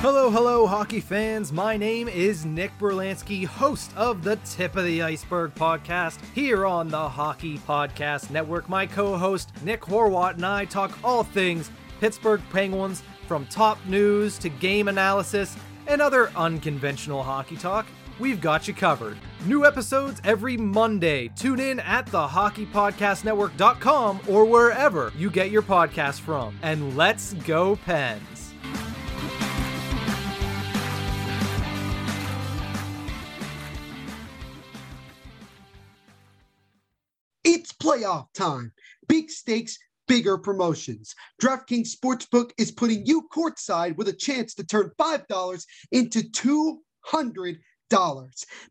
Hello, hello, hockey fans. My name is Nick Berlansky, host of the Tip of the Iceberg podcast here on the Hockey Podcast Network. My co host, Nick Horwat, and I talk all things Pittsburgh Penguins from top news to game analysis and other unconventional hockey talk. We've got you covered. New episodes every Monday. Tune in at the hockeypodcastnetwork.com or wherever you get your podcast from. And let's go, Pens. Playoff time. Big stakes, bigger promotions. DraftKings Sportsbook is putting you courtside with a chance to turn $5 into $200.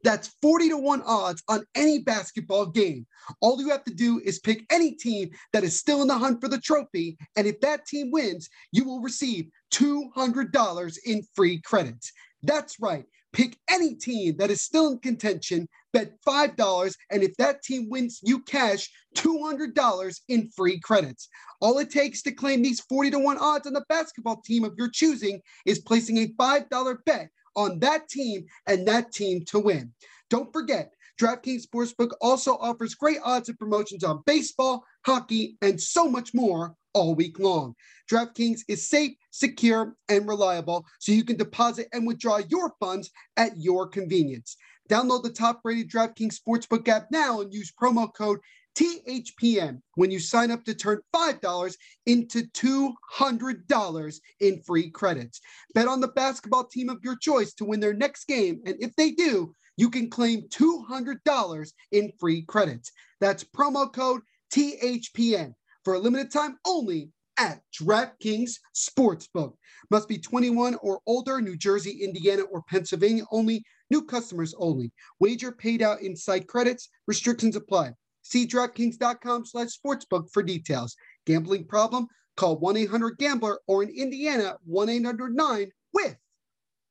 That's 40 to 1 odds on any basketball game. All you have to do is pick any team that is still in the hunt for the trophy, and if that team wins, you will receive $200 in free credits. That's right. Pick any team that is still in contention, bet $5, and if that team wins, you cash $200 in free credits. All it takes to claim these 40 to 1 odds on the basketball team of your choosing is placing a $5 bet on that team and that team to win. Don't forget, DraftKings Sportsbook also offers great odds and promotions on baseball, hockey, and so much more all week long. DraftKings is safe, secure, and reliable, so you can deposit and withdraw your funds at your convenience. Download the top rated DraftKings Sportsbook app now and use promo code THPN when you sign up to turn $5 into $200 in free credits. Bet on the basketball team of your choice to win their next game, and if they do, you can claim $200 in free credits. That's promo code THPN for a limited time only at DraftKings Sportsbook. Must be 21 or older, New Jersey, Indiana, or Pennsylvania only. New customers only. Wager paid out in site credits. Restrictions apply. See DraftKings.com slash sportsbook for details. Gambling problem? Call 1-800-GAMBLER or in Indiana, 1-800-9 with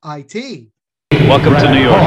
IT. Welcome to New York.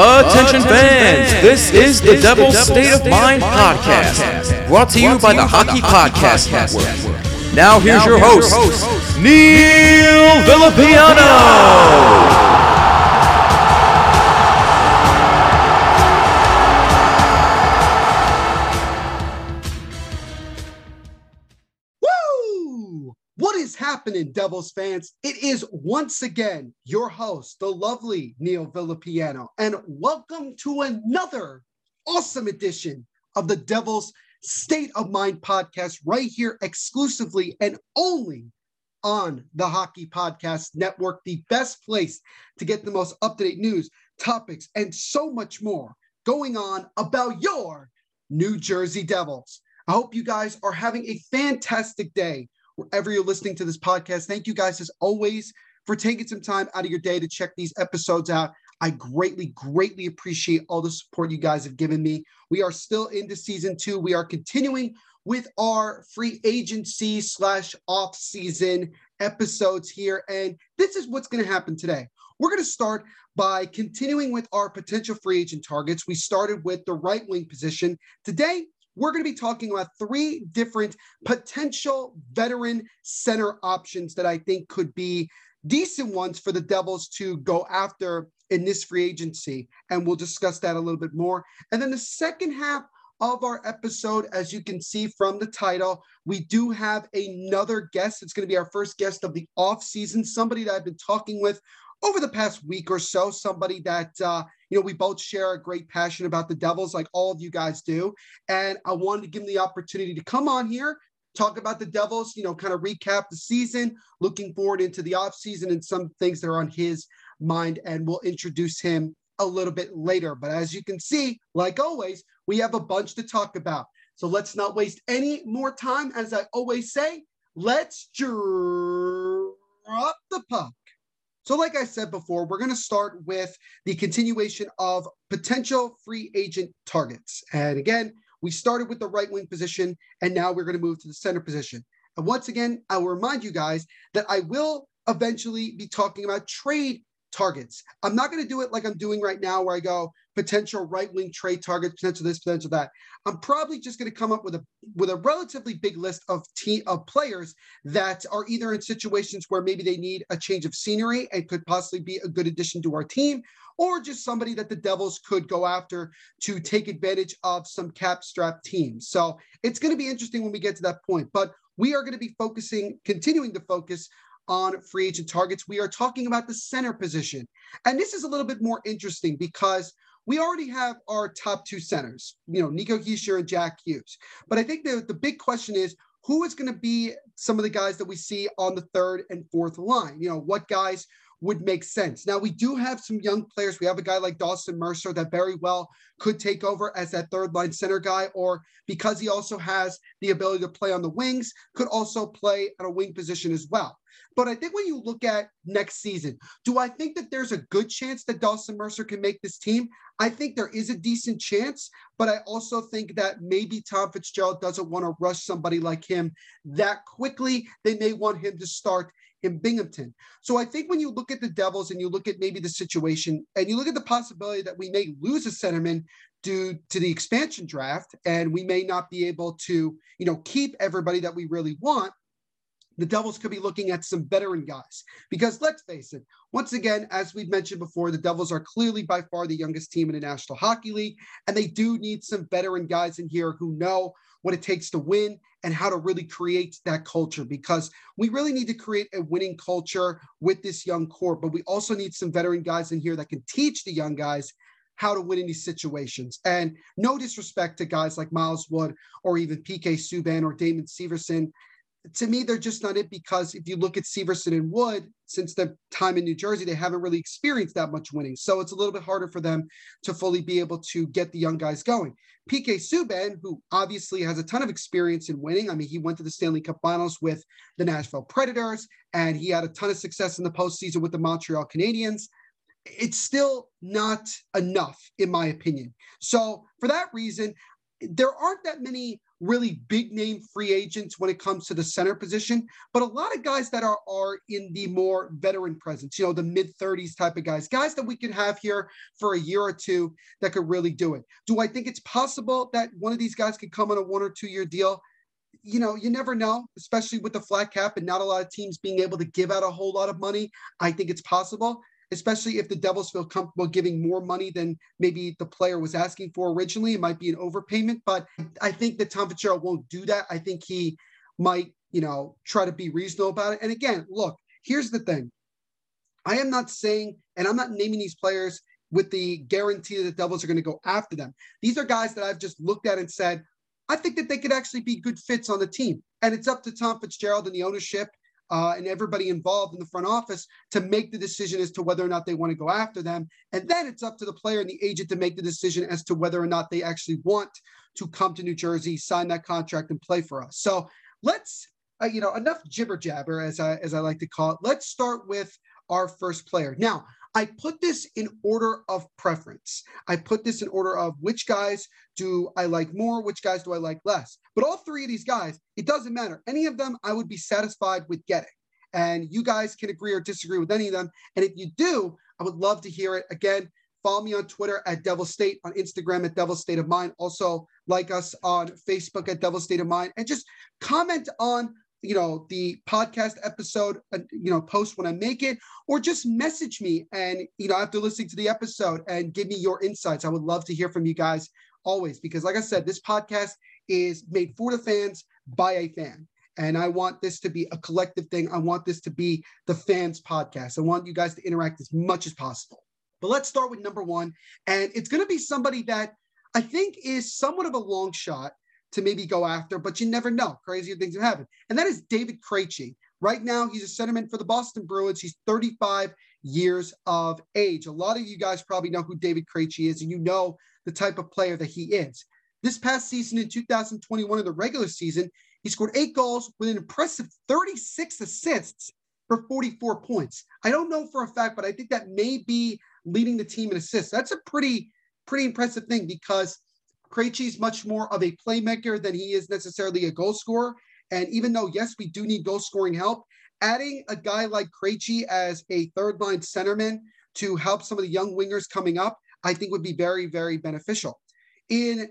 Attention fans, this is the Devil's State of Mind podcast, brought to you by the Hockey Podcast Network. Now here's your host, Neil Villapiano. Happening, Devils fans? It is once again your host, the lovely Neil Villapiano, and welcome to another awesome edition of the Devils State of Mind podcast, right here exclusively and only on the Hockey Podcast Network, the best place to get the most up to date news, topics, and so much more going on about your New Jersey Devils. I hope you guys are having a fantastic day wherever you're listening to this podcast. Thank you guys, as always, for taking some time out of your day to check these episodes out. I greatly, greatly appreciate all the support you guys have given me. We are still into season two. We are continuing with our free agency slash off season episodes here. And this is what's going to happen today. We're going to start by continuing with our potential free agent targets. We started with the right wing position. Today, we're going to be talking about three different potential veteran center options that I think could be decent ones for the Devils to go after in this free agency. And we'll discuss that a little bit more. And then the second half of our episode, as you can see from the title, we do have another guest. It's going to be our first guest of the off season, somebody that I've been talking with over the past week or so, somebody that, uh, you know, we both share a great passion about the Devils, like all of you guys do. And I wanted to give him the opportunity to come on here, talk about the Devils, you know, kind of recap the season, looking forward into the off season and some things that are on his mind. And we'll introduce him a little bit later. But as you can see, like always, we have a bunch to talk about. So let's not waste any more time. As I always say, let's drop the puck. So, like I said before, we're going to start with the continuation of potential free agent targets. And again, we started with the right wing position, and now we're going to move to the center position. And once again, I will remind you guys that I will eventually be talking about trade targets. I'm not going to do it like I'm doing right now, where I go potential right wing trade targets, potential this, potential that. I'm probably just going to come up with a with a relatively big list of team of players that are either in situations where maybe they need a change of scenery and could possibly be a good addition to our team, or just somebody that the Devils could go after to take advantage of some cap strap teams. So it's going to be interesting when we get to that point. But we are going to be focusing, continuing to focus on free agent targets. We are talking about the center position. And this is a little bit more interesting because we already have our top two centers, you know, Nico Hischier and Jack Hughes. But I think the, the big question is who is going to be some of the guys that we see on the third and fourth line? You know, what guys would make sense. Now, we do have some young players. We have a guy like Dawson Mercer that very well could take over as that third line center guy, or because he also has the ability to play on the wings, could also play at a wing position as well. But I think when you look at next season, do I think that there's a good chance that Dawson Mercer can make this team? I think there is a decent chance, but I also think that maybe Tom Fitzgerald doesn't want to rush somebody like him that quickly. They may want him to start in Binghamton. So I think when you look at the Devils and you look at maybe the situation and you look at the possibility that we may lose a centerman due to the expansion draft and we may not be able to, you know, keep everybody that we really want, the Devils could be looking at some veteran guys. Because let's face it, once again, as we've mentioned before, the Devils are clearly by far the youngest team in the National Hockey League, and they do need some veteran guys in here who know what it takes to win and how to really create that culture because we really need to create a winning culture with this young core. But we also need some veteran guys in here that can teach the young guys how to win in these situations. And no disrespect to guys like Miles Wood or even PK Subban or Damon Severson to me, they're just not it because if you look at Severson and Wood, since the time in New Jersey, they haven't really experienced that much winning. So it's a little bit harder for them to fully be able to get the young guys going. PK Subban, who obviously has a ton of experience in winning. I mean, he went to the Stanley Cup finals with the Nashville Predators, and he had a ton of success in the postseason with the Montreal Canadiens. It's still not enough, in my opinion. So for that reason, there aren't that many really big name free agents when it comes to the center position, but a lot of guys that are are in the more veteran presence, you know, the mid 30s type of guys, guys that we could have here for a year or two that could really do it. Do I think it's possible that one of these guys could come on a one or two year deal? You know, you never know, especially with the flat cap and not a lot of teams being able to give out a whole lot of money. I think it's possible especially if the Devils feel comfortable giving more money than maybe the player was asking for originally. It might be an overpayment, but I think that Tom Fitzgerald won't do that. I think he might, you know, try to be reasonable about it. And again, look, here's the thing. I am not saying, and I'm not naming these players with the guarantee that the Devils are going to go after them. These are guys that I've just looked at and said, I think that they could actually be good fits on the team. And it's up to Tom Fitzgerald and the ownership uh, and everybody involved in the front office to make the decision as to whether or not they want to go after them. And then it's up to the player and the agent to make the decision as to whether or not they actually want to come to New Jersey, sign that contract, and play for us. So let's, uh, you know, enough jibber jabber, as I as I like to call it. Let's start with our first player. Now, I put this in order of preference. I put this in order of which guys do I like more, which guys do I like less. But all three of these guys, it doesn't matter. Any of them I would be satisfied with getting. And you guys can agree or disagree with any of them. And if you do, I would love to hear it. Again, follow me on Twitter at Devil State, on Instagram at Devil State of Mind. Also, like us on Facebook at Devil State of Mind. And just comment on you know the podcast episode uh, you know post when i make it or just message me and you know after listening to the episode and give me your insights. I would love to hear from you guys always because like i said this podcast is made for the fans by a fan. And i want this to be a collective thing. I want this to be the fans podcast. I want you guys to interact as much as possible. But let's start with number one. And it's going to be somebody that i think is somewhat of a long shot to maybe go after, but you never know. Crazier things have happened. And that is David Krejci. Right now, he's a centerman for the Boston Bruins. He's 35 years of age. A lot of you guys probably know who David Krejci is, and you know the type of player that he is. This past season in 2021, in the regular season, he scored eight goals with an impressive 36 assists for 44 points. I don't know for a fact, but I think that may be leading the team in assists. That's a pretty, pretty impressive thing because Krejci's much more of a playmaker than he is necessarily a goal scorer. And even though, yes, we do need goal scoring help, adding a guy like Krejci as a third line centerman to help some of the young wingers coming up, I think would be very, very beneficial. In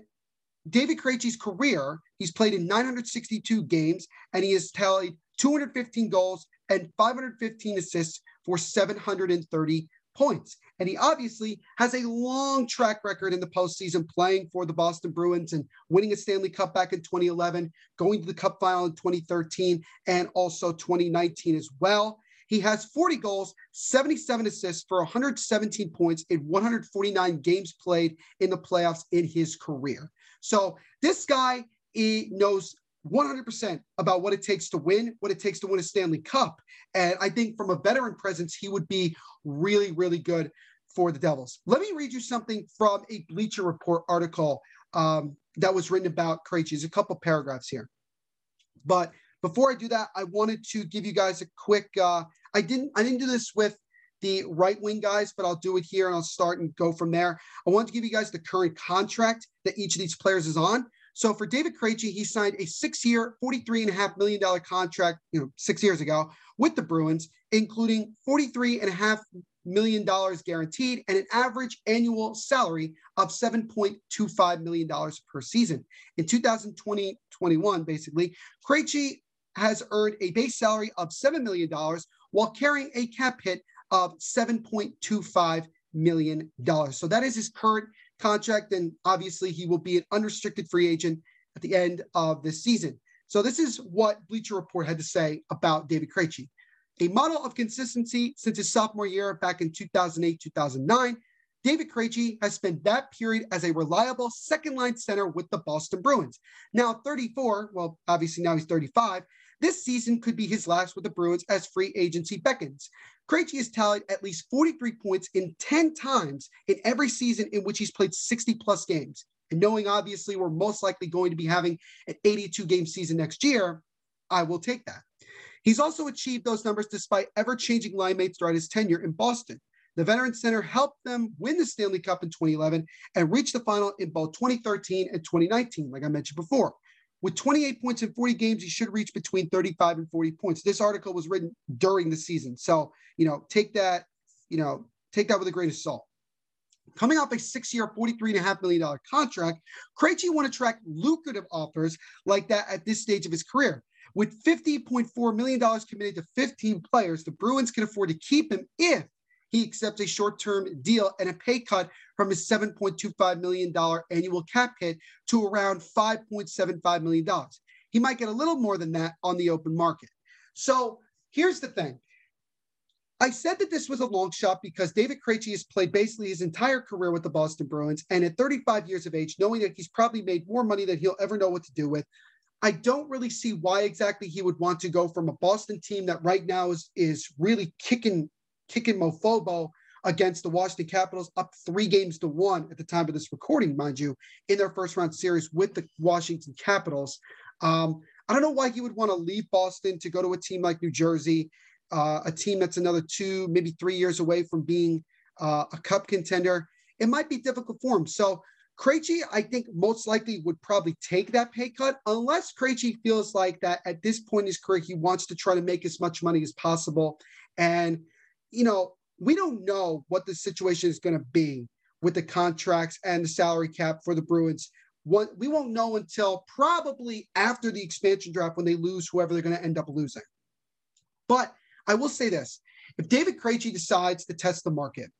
David Krejci's career, he's played in 962 games and he has tallied 215 goals and 515 assists for 730 points. And he obviously has a long track record in the postseason playing for the Boston Bruins and winning a Stanley Cup back in 2011, going to the Cup final in 2013, and also 2019 as well. He has 40 goals, 77 assists for 117 points in 149 games played in the playoffs in his career. So this guy he knows 100% about what it takes to win, what it takes to win a Stanley Cup. And I think from a veteran presence, he would be really, really good for the Devils. Let me read you something from a Bleacher Report article um, that was written about Krejci. There's a couple paragraphs here. But before I do that, I wanted to give you guys a quick. Uh, I didn't. I didn't do this with the right wing guys, but I'll do it here and I'll start and go from there. I want to give you guys the current contract that each of these players is on. So for David Krejci, he signed a six-year, $43.5 million contract, you know, six years ago with the Bruins, including $43.5 million guaranteed and an average annual salary of $7.25 million per season. In 2020-21, basically, Krejci has earned a base salary of $7 million while carrying a cap hit of $7.25 million. So that is his current contract. And obviously, he will be an unrestricted free agent at the end of this season. So this is what Bleacher Report had to say about David Krejci. A model of consistency since his sophomore year back in 2008, 2009, David Krejci has spent that period as a reliable second line center with the Boston Bruins. Now 34, well, obviously now he's 35, this season could be his last with the Bruins as free agency beckons. Krejci has tallied at least 43 points in 10 times in every season in which he's played 60 plus games. And knowing obviously we're most likely going to be having an 82 game season next year, I will take that. He's also achieved those numbers despite ever changing line mates throughout his tenure in Boston. The veteran center helped them win the Stanley Cup in 2011 and reach the final in both 2013 and 2019, like I mentioned before. With 28 points in 40 games, he should reach between 35 and 40 points. This article was written during the season. So, you know, take that, you know, take that with a grain of salt. Coming off a six-year, $43.5 million contract, Krejci won't attract lucrative offers like that at this stage of his career. With $50.4 million committed to 15 players, the Bruins can afford to keep him if he accepts a short-term deal and a pay cut from his $7.25 million annual cap hit to around $5.75 million. He might get a little more than that on the open market. So here's the thing. I said that this was a long shot because David Krejci has played basically his entire career with the Boston Bruins. And at 35 years of age, knowing that he's probably made more money than he'll ever know what to do with, I don't really see why exactly he would want to go from a Boston team that right now is, is really kicking kicking Mofobo against the Washington Capitals up three games to one at the time of this recording, mind you, in their first round series with the Washington Capitals. Um, I don't know why he would want to leave Boston to go to a team like New Jersey, uh, a team that's another two, maybe three years away from being uh, a cup contender. It might be difficult for him. So Krejci, I think most likely would probably take that pay cut unless Krejci feels like that at this point in his career, he wants to try to make as much money as possible. And you know, we don't know what the situation is going to be with the contracts and the salary cap for the Bruins. What we won't know until probably after the expansion draft when they lose whoever they're going to end up losing. But I will say this: if David Krejci decides to test the market,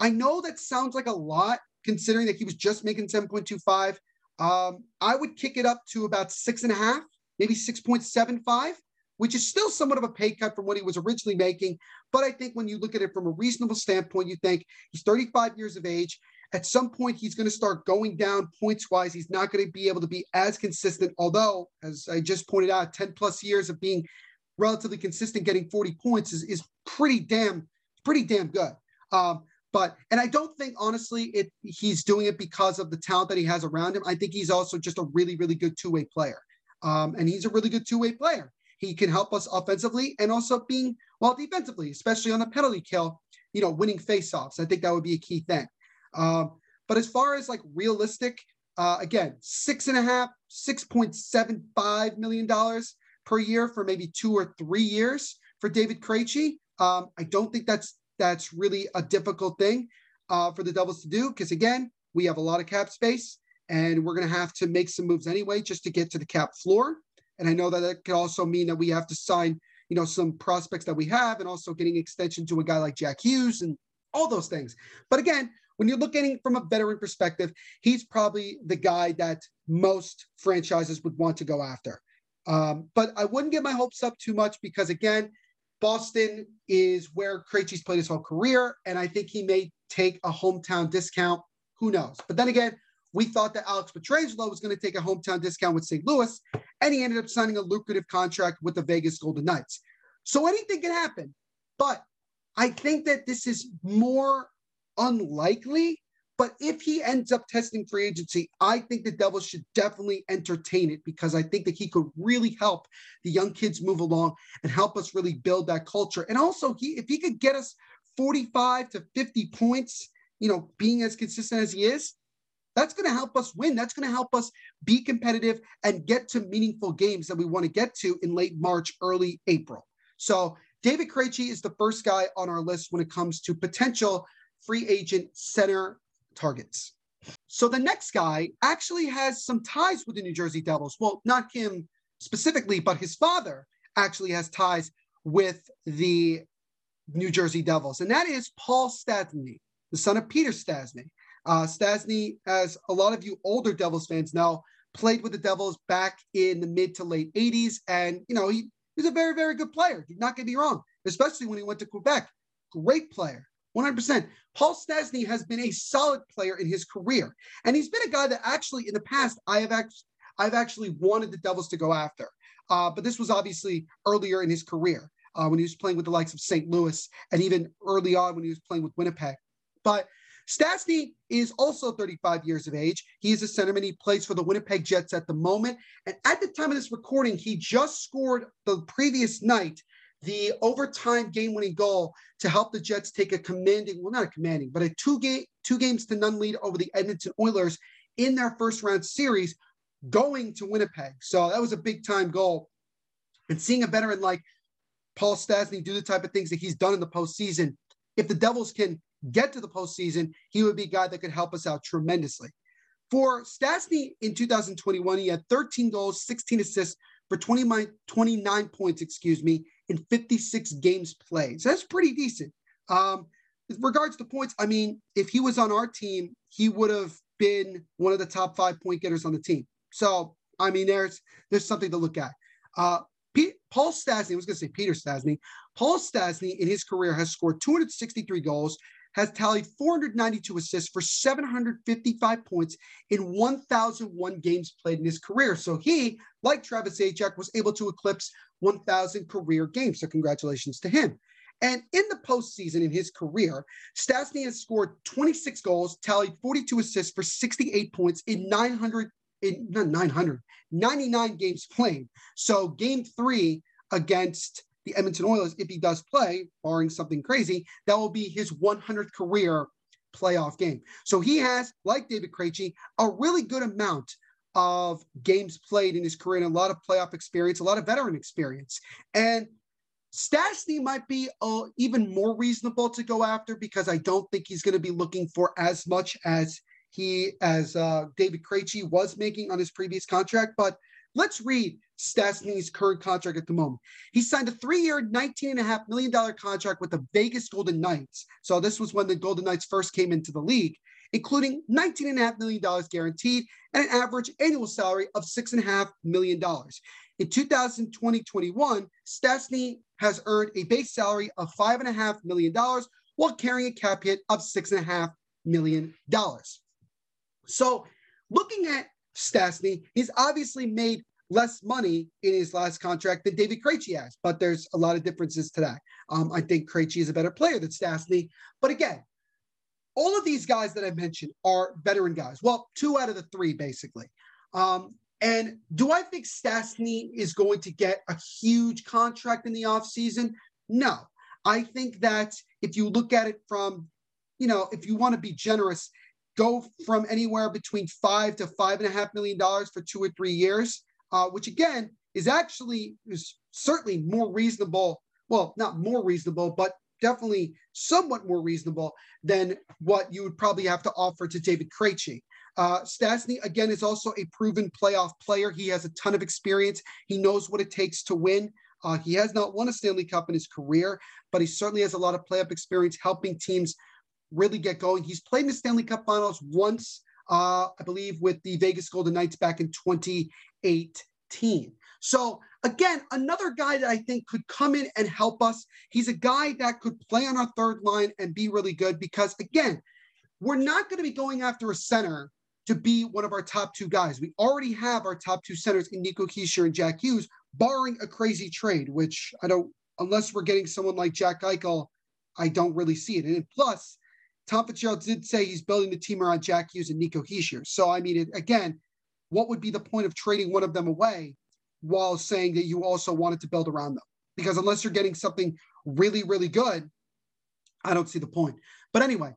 I know that sounds like a lot considering that he was just making 7.25. Um, I would kick it up to about six and a half, maybe 6.75 which is still somewhat of a pay cut from what he was originally making. But I think when you look at it from a reasonable standpoint, you think he's 35 years of age. At some point, he's going to start going down points wise. He's not going to be able to be as consistent. Although, as I just pointed out, 10 plus years of being relatively consistent, getting 40 points is, is pretty damn, pretty damn good. Um, but and I don't think honestly it he's doing it because of the talent that he has around him. I think he's also just a really, really good two-way player. Um, and he's a really good two-way player. He can help us offensively and also being well defensively, especially on the penalty kill, you know, winning faceoffs. I think that would be a key thing. Um, but as far as like realistic, uh, again, six and a half, six point seven five million dollars per year for maybe two or three years for David Krejci. Um, I don't think that's that's really a difficult thing uh, for the Devils to do because again, we have a lot of cap space and we're going to have to make some moves anyway just to get to the cap floor. And I know that it could also mean that we have to sign, you know, some prospects that we have and also getting extension to a guy like Jack Hughes and all those things. But again, when you're looking from a veteran perspective, he's probably the guy that most franchises would want to go after. Um, but I wouldn't get my hopes up too much because, again, Boston is where Krejci's played his whole career, and I think he may take a hometown discount. Who knows? But then again, we thought that Alex Pietrangelo was going to take a hometown discount with St. Louis, and he ended up signing a lucrative contract with the Vegas Golden Knights. So anything can happen. But I think that this is more unlikely. But if he ends up testing free agency, I think the Devils should definitely entertain it because I think that he could really help the young kids move along and help us really build that culture. And also, he if he could get us 45 to 50 points, you know, being as consistent as he is, that's going to help us win. That's going to help us be competitive and get to meaningful games that we want to get to in late March, early April. So David Krejci is the first guy on our list when it comes to potential free agent center targets. So the next guy actually has some ties with the New Jersey Devils. Well, not him specifically, but his father actually has ties with the New Jersey Devils, and that is Paul Stastny, the son of Peter Stastny. Uh, Stastny, as a lot of you older Devils fans know, played with the Devils back in the mid to late 80s, and you know he, was a very, very good player. Do not get me wrong, especially when he went to Quebec. Great player. 100%. Paul Stastny has been a solid player in his career. And he's been a guy that actually in the past I have actually I've actually wanted the Devils to go after. Uh, but this was obviously earlier in his career uh, when he was playing with the likes of St. Louis and even early on when he was playing with Winnipeg. But Stastny is also 35 years of age. He is a centerman. He plays for the Winnipeg Jets at the moment. And at the time of this recording, he just scored the previous night the overtime game-winning goal to help the Jets take a commanding, well, not a commanding, but a two game, two games to none lead over the Edmonton Oilers in their first round series, going to Winnipeg. So that was a big time goal. And seeing a veteran like Paul Stastny do the type of things that he's done in the postseason, if the Devils can get to the postseason, he would be a guy that could help us out tremendously. For Stastny in 2021, he had 13 goals, 16 assists for 29, 29 points, excuse me, in 56 games played. So that's pretty decent. Um, with regards to points, I mean, if he was on our team, he would have been one of the top five point getters on the team. So, I mean, there's there's something to look at. Uh, Paul Stastny, I was going to say Peter Stastny. Paul Stastny in his career has scored 263 goals, has tallied 492 assists for 755 points in 1,001 games played in his career. So he, like Travis Zajac, was able to eclipse 1,000 career games. So congratulations to him. And in the postseason in his career, Stastny has scored 26 goals, tallied 42 assists for 68 points in 900, in not 900, 99 games played. So game three against the Edmonton Oilers, if he does play, barring something crazy, that will be his 100th career playoff game. So he has, like David Krejci, a really good amount of games played in his career and a lot of playoff experience, a lot of veteran experience. And Stastny might be uh, even more reasonable to go after because I don't think he's going to be looking for as much as he as uh, David Krejci was making on his previous contract. But let's read Stastny's current contract at the moment. He signed a three-year, $19.5 million contract with the Vegas Golden Knights. So this was when the Golden Knights first came into the league including $19.5 million guaranteed and an average annual salary of $6.5 million. In 2020-21, Stastny has earned a base salary of $5.5 million while carrying a cap hit of $6.5 million. So looking at Stastny, he's obviously made less money in his last contract than David Krejci has, but there's a lot of differences to that. Um, I think Krejci is a better player than Stastny, but again, all of these guys that I mentioned are veteran guys. Well, two out of the three, basically. Um, And do I think Stastny is going to get a huge contract in the offseason? No. I think that if you look at it from, you know, if you want to be generous, go from anywhere between five to five and a half million dollars for two or three years, uh, which again is actually is certainly more reasonable. Well, not more reasonable, but definitely somewhat more reasonable than what you would probably have to offer to David Krejci. Uh, Stastny, again, is also a proven playoff player. He has a ton of experience. He knows what it takes to win. Uh, he has not won a Stanley Cup in his career, but he certainly has a lot of playoff experience helping teams really get going. He's played in the Stanley Cup finals once, uh, I believe, with the Vegas Golden Knights back in 2018. So again, another guy that I think could come in and help us. He's a guy that could play on our third line and be really good because again, we're not going to be going after a center to be one of our top two guys. We already have our top two centers in Nico Hischier and Jack Hughes, barring a crazy trade, which I don't, unless we're getting someone like Jack Eichel, I don't really see it. And plus, Tom Fitzgerald did say he's building the team around Jack Hughes and Nico Hischier. So, I mean, it, again, what would be the point of trading one of them away while saying that you also wanted to build around them? Because unless you're getting something really, really good, I don't see the point. But anyway,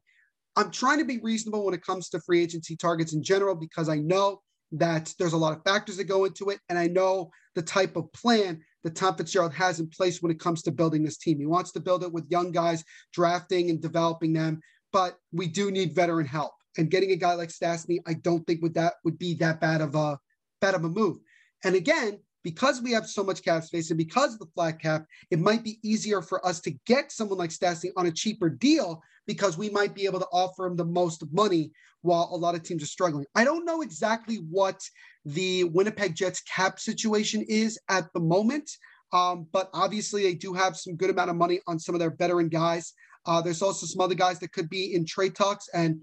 I'm trying to be reasonable when it comes to free agency targets in general because I know that there's a lot of factors that go into it. And I know the type of plan that Tom Fitzgerald has in place when it comes to building this team. He wants to build it with young guys, drafting and developing them, but we do need veteran help. And getting a guy like Stastny, I don't think would that would be that bad of a bad of a move. And again, because we have so much cap space and because of the flat cap, it might be easier for us to get someone like Stastny on a cheaper deal because we might be able to offer him the most money while a lot of teams are struggling. I don't know exactly what the Winnipeg Jets cap situation is at the moment, um, but obviously they do have some good amount of money on some of their veteran guys. Uh, there's also some other guys that could be in trade talks, and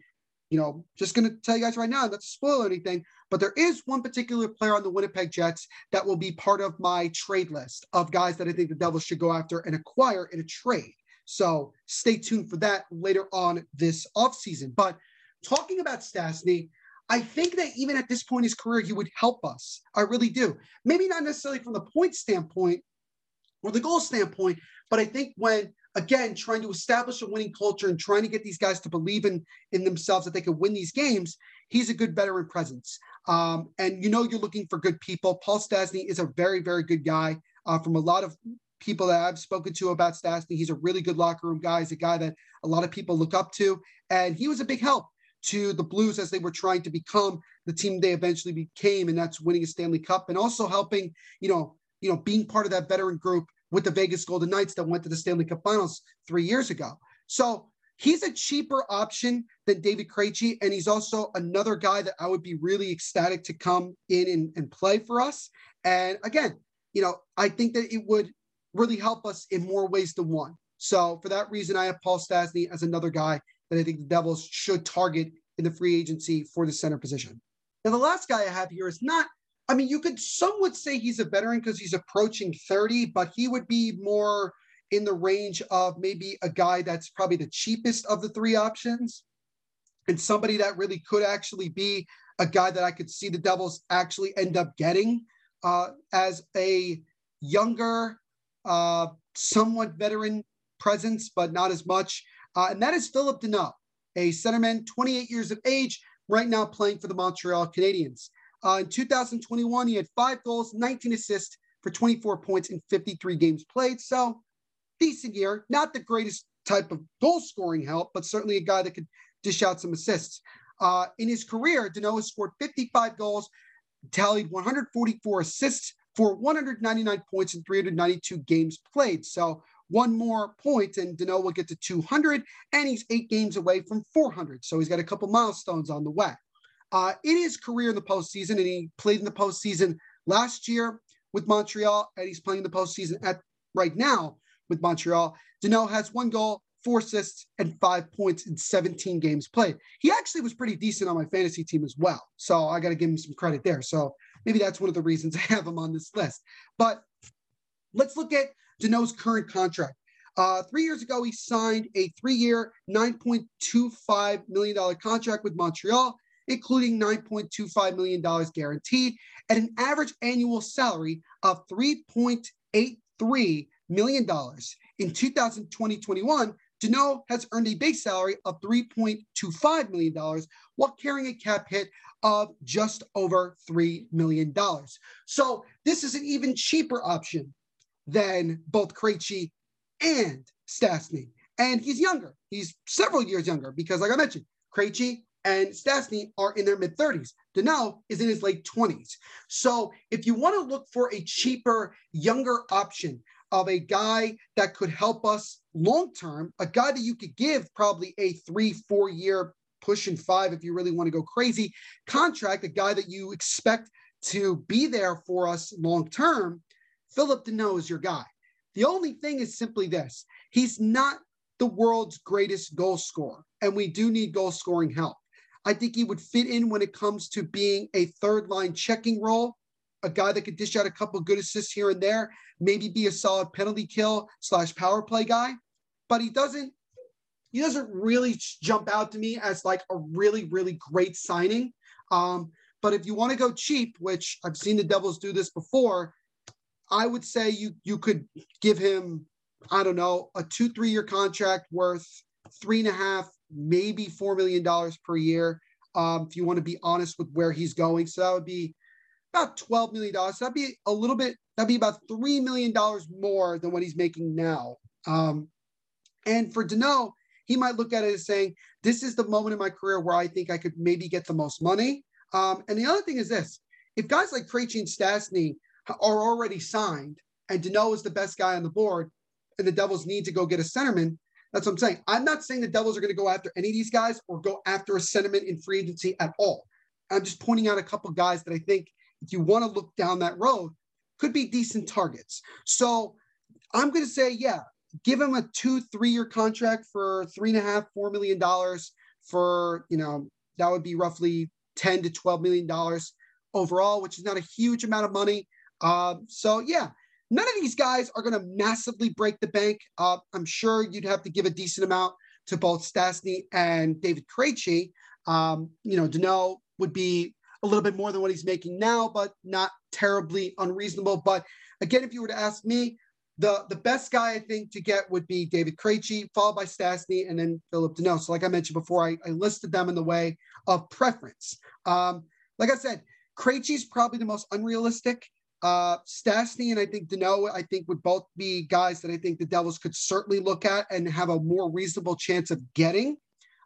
you know, just going to tell you guys right now, not to spoil anything, but there is one particular player on the Winnipeg Jets that will be part of my trade list of guys that I think the Devils should go after and acquire in a trade. So stay tuned for that later on this offseason. But talking about Stastny, I think that even at this point in his career, he would help us. I really do. Maybe not necessarily from the point standpoint or the goal standpoint, but I think when again trying to establish a winning culture and trying to get these guys to believe in in themselves that they could win these games he's a good veteran presence. Um, and you know you're looking for good people. Paul stastny is a very very good guy uh, from a lot of people that i've spoken to about stastny he's a really good locker room guy. He's a guy that a lot of people look up to. And he was a big help to the blues as they were trying to become the team they eventually became and that's winning a stanley cup and also helping you know you know being part of that veteran group with the Vegas Golden Knights that went to the Stanley Cup Finals three years ago. So he's a cheaper option than David Krejci, and he's also another guy that I would be really ecstatic to come in and, and play for us. And again, you know, I think that it would really help us in more ways than one. So for that reason, I have Paul Stastny as another guy that I think the Devils should target in the free agency for the center position. Now, the last guy I have here is not I mean, you could some would say he's a veteran because he's approaching 30, but he would be more in the range of maybe a guy that's probably the cheapest of the three options and somebody that really could actually be a guy that I could see the Devils actually end up getting uh, as a younger, uh, somewhat veteran presence, but not as much. Uh, and that is Philip Danault, a centerman, 28 years of age, right now playing for the Montreal Canadiens. Uh, in 2021, he had five goals, 19 assists for 24 points in 53 games played. So decent year. Not the greatest type of goal scoring help, but certainly a guy that could dish out some assists. Uh, in his career, Danault has scored 55 goals, tallied 144 assists for 199 points in 392 games played. So one more point, and Danault will get to 200, and he's eight games away from 400. So he's got a couple milestones on the way. Uh, in his career in the postseason, and he played in the postseason last year with Montreal, and he's playing the postseason at right now with Montreal. Danault has one goal, four assists, and five points in 17 games played. He actually was pretty decent on my fantasy team as well. So I got to give him some credit there. So maybe that's one of the reasons I have him on this list. But let's look at Danault's current contract. Uh, three years ago, he signed a three year, $9.25 million contract with Montreal including $9.25 million guaranteed, at an average annual salary of $3.83 million. In 2020-21, Danault has earned a base salary of $3.25 million while carrying a cap hit of just over $3 million. So this is an even cheaper option than both Krejci and Stastny. And he's younger. He's several years younger because, like I mentioned, Krejci and Stastny are in their mid 30s. Danault is in his late 20s. So if you want to look for a cheaper, younger option of a guy that could help us long term, a guy that you could give probably a three, four year push pushing five if you really want to go crazy contract, a guy that you expect to be there for us long term, Philip Danault is your guy. The only thing is simply this he's not the world's greatest goal scorer, and we do need goal scoring help. I think he would fit in when it comes to being a third line checking role, a guy that could dish out a couple good assists here and there, maybe be a solid penalty kill slash power play guy. But he doesn't he doesn't really jump out to me as like a really, really great signing. Um, but if you want to go cheap, which I've seen the Devils do this before, I would say you you could give him, I don't know, a two, three year contract worth three and a half, maybe four million dollars per year. Um, if you want to be honest with where he's going. So that would be about $12 million. So that'd be a little bit, that'd be about $3 million more than what he's making now. Um, and for Danault, he might look at it as saying, this is the moment in my career where I think I could maybe get the most money. Um, and the other thing is this, if guys like Krejci and Stastny are already signed and Danault is the best guy on the board and the Devils need to go get a centerman, that's what I'm saying. I'm not saying the Devils are going to go after any of these guys or go after a centerman in free agency at all. I'm just pointing out a couple guys that I think if you want to look down that road, could be decent targets. So I'm going to say, yeah, give him a two, three year contract for three and a half, four million dollars for, you know, that would be roughly 10 to 12 million dollars overall, which is not a huge amount of money. Uh, so yeah, none of these guys are going to massively break the bank. Uh, I'm sure you'd have to give a decent amount to both Stastny and David Krejci. Um, you know, Danault would be a little bit more than what he's making now, but not terribly unreasonable. But again, if you were to ask me, the, the best guy I think to get would be David Krejci, followed by Stastny, and then Philip Danault. So, like I mentioned before, I, I listed them in the way of preference. Um, like I said, Krejci's probably the most unrealistic. Uh, Stastny and I think Danault, I think would both be guys that I think the Devils could certainly look at and have a more reasonable chance of getting.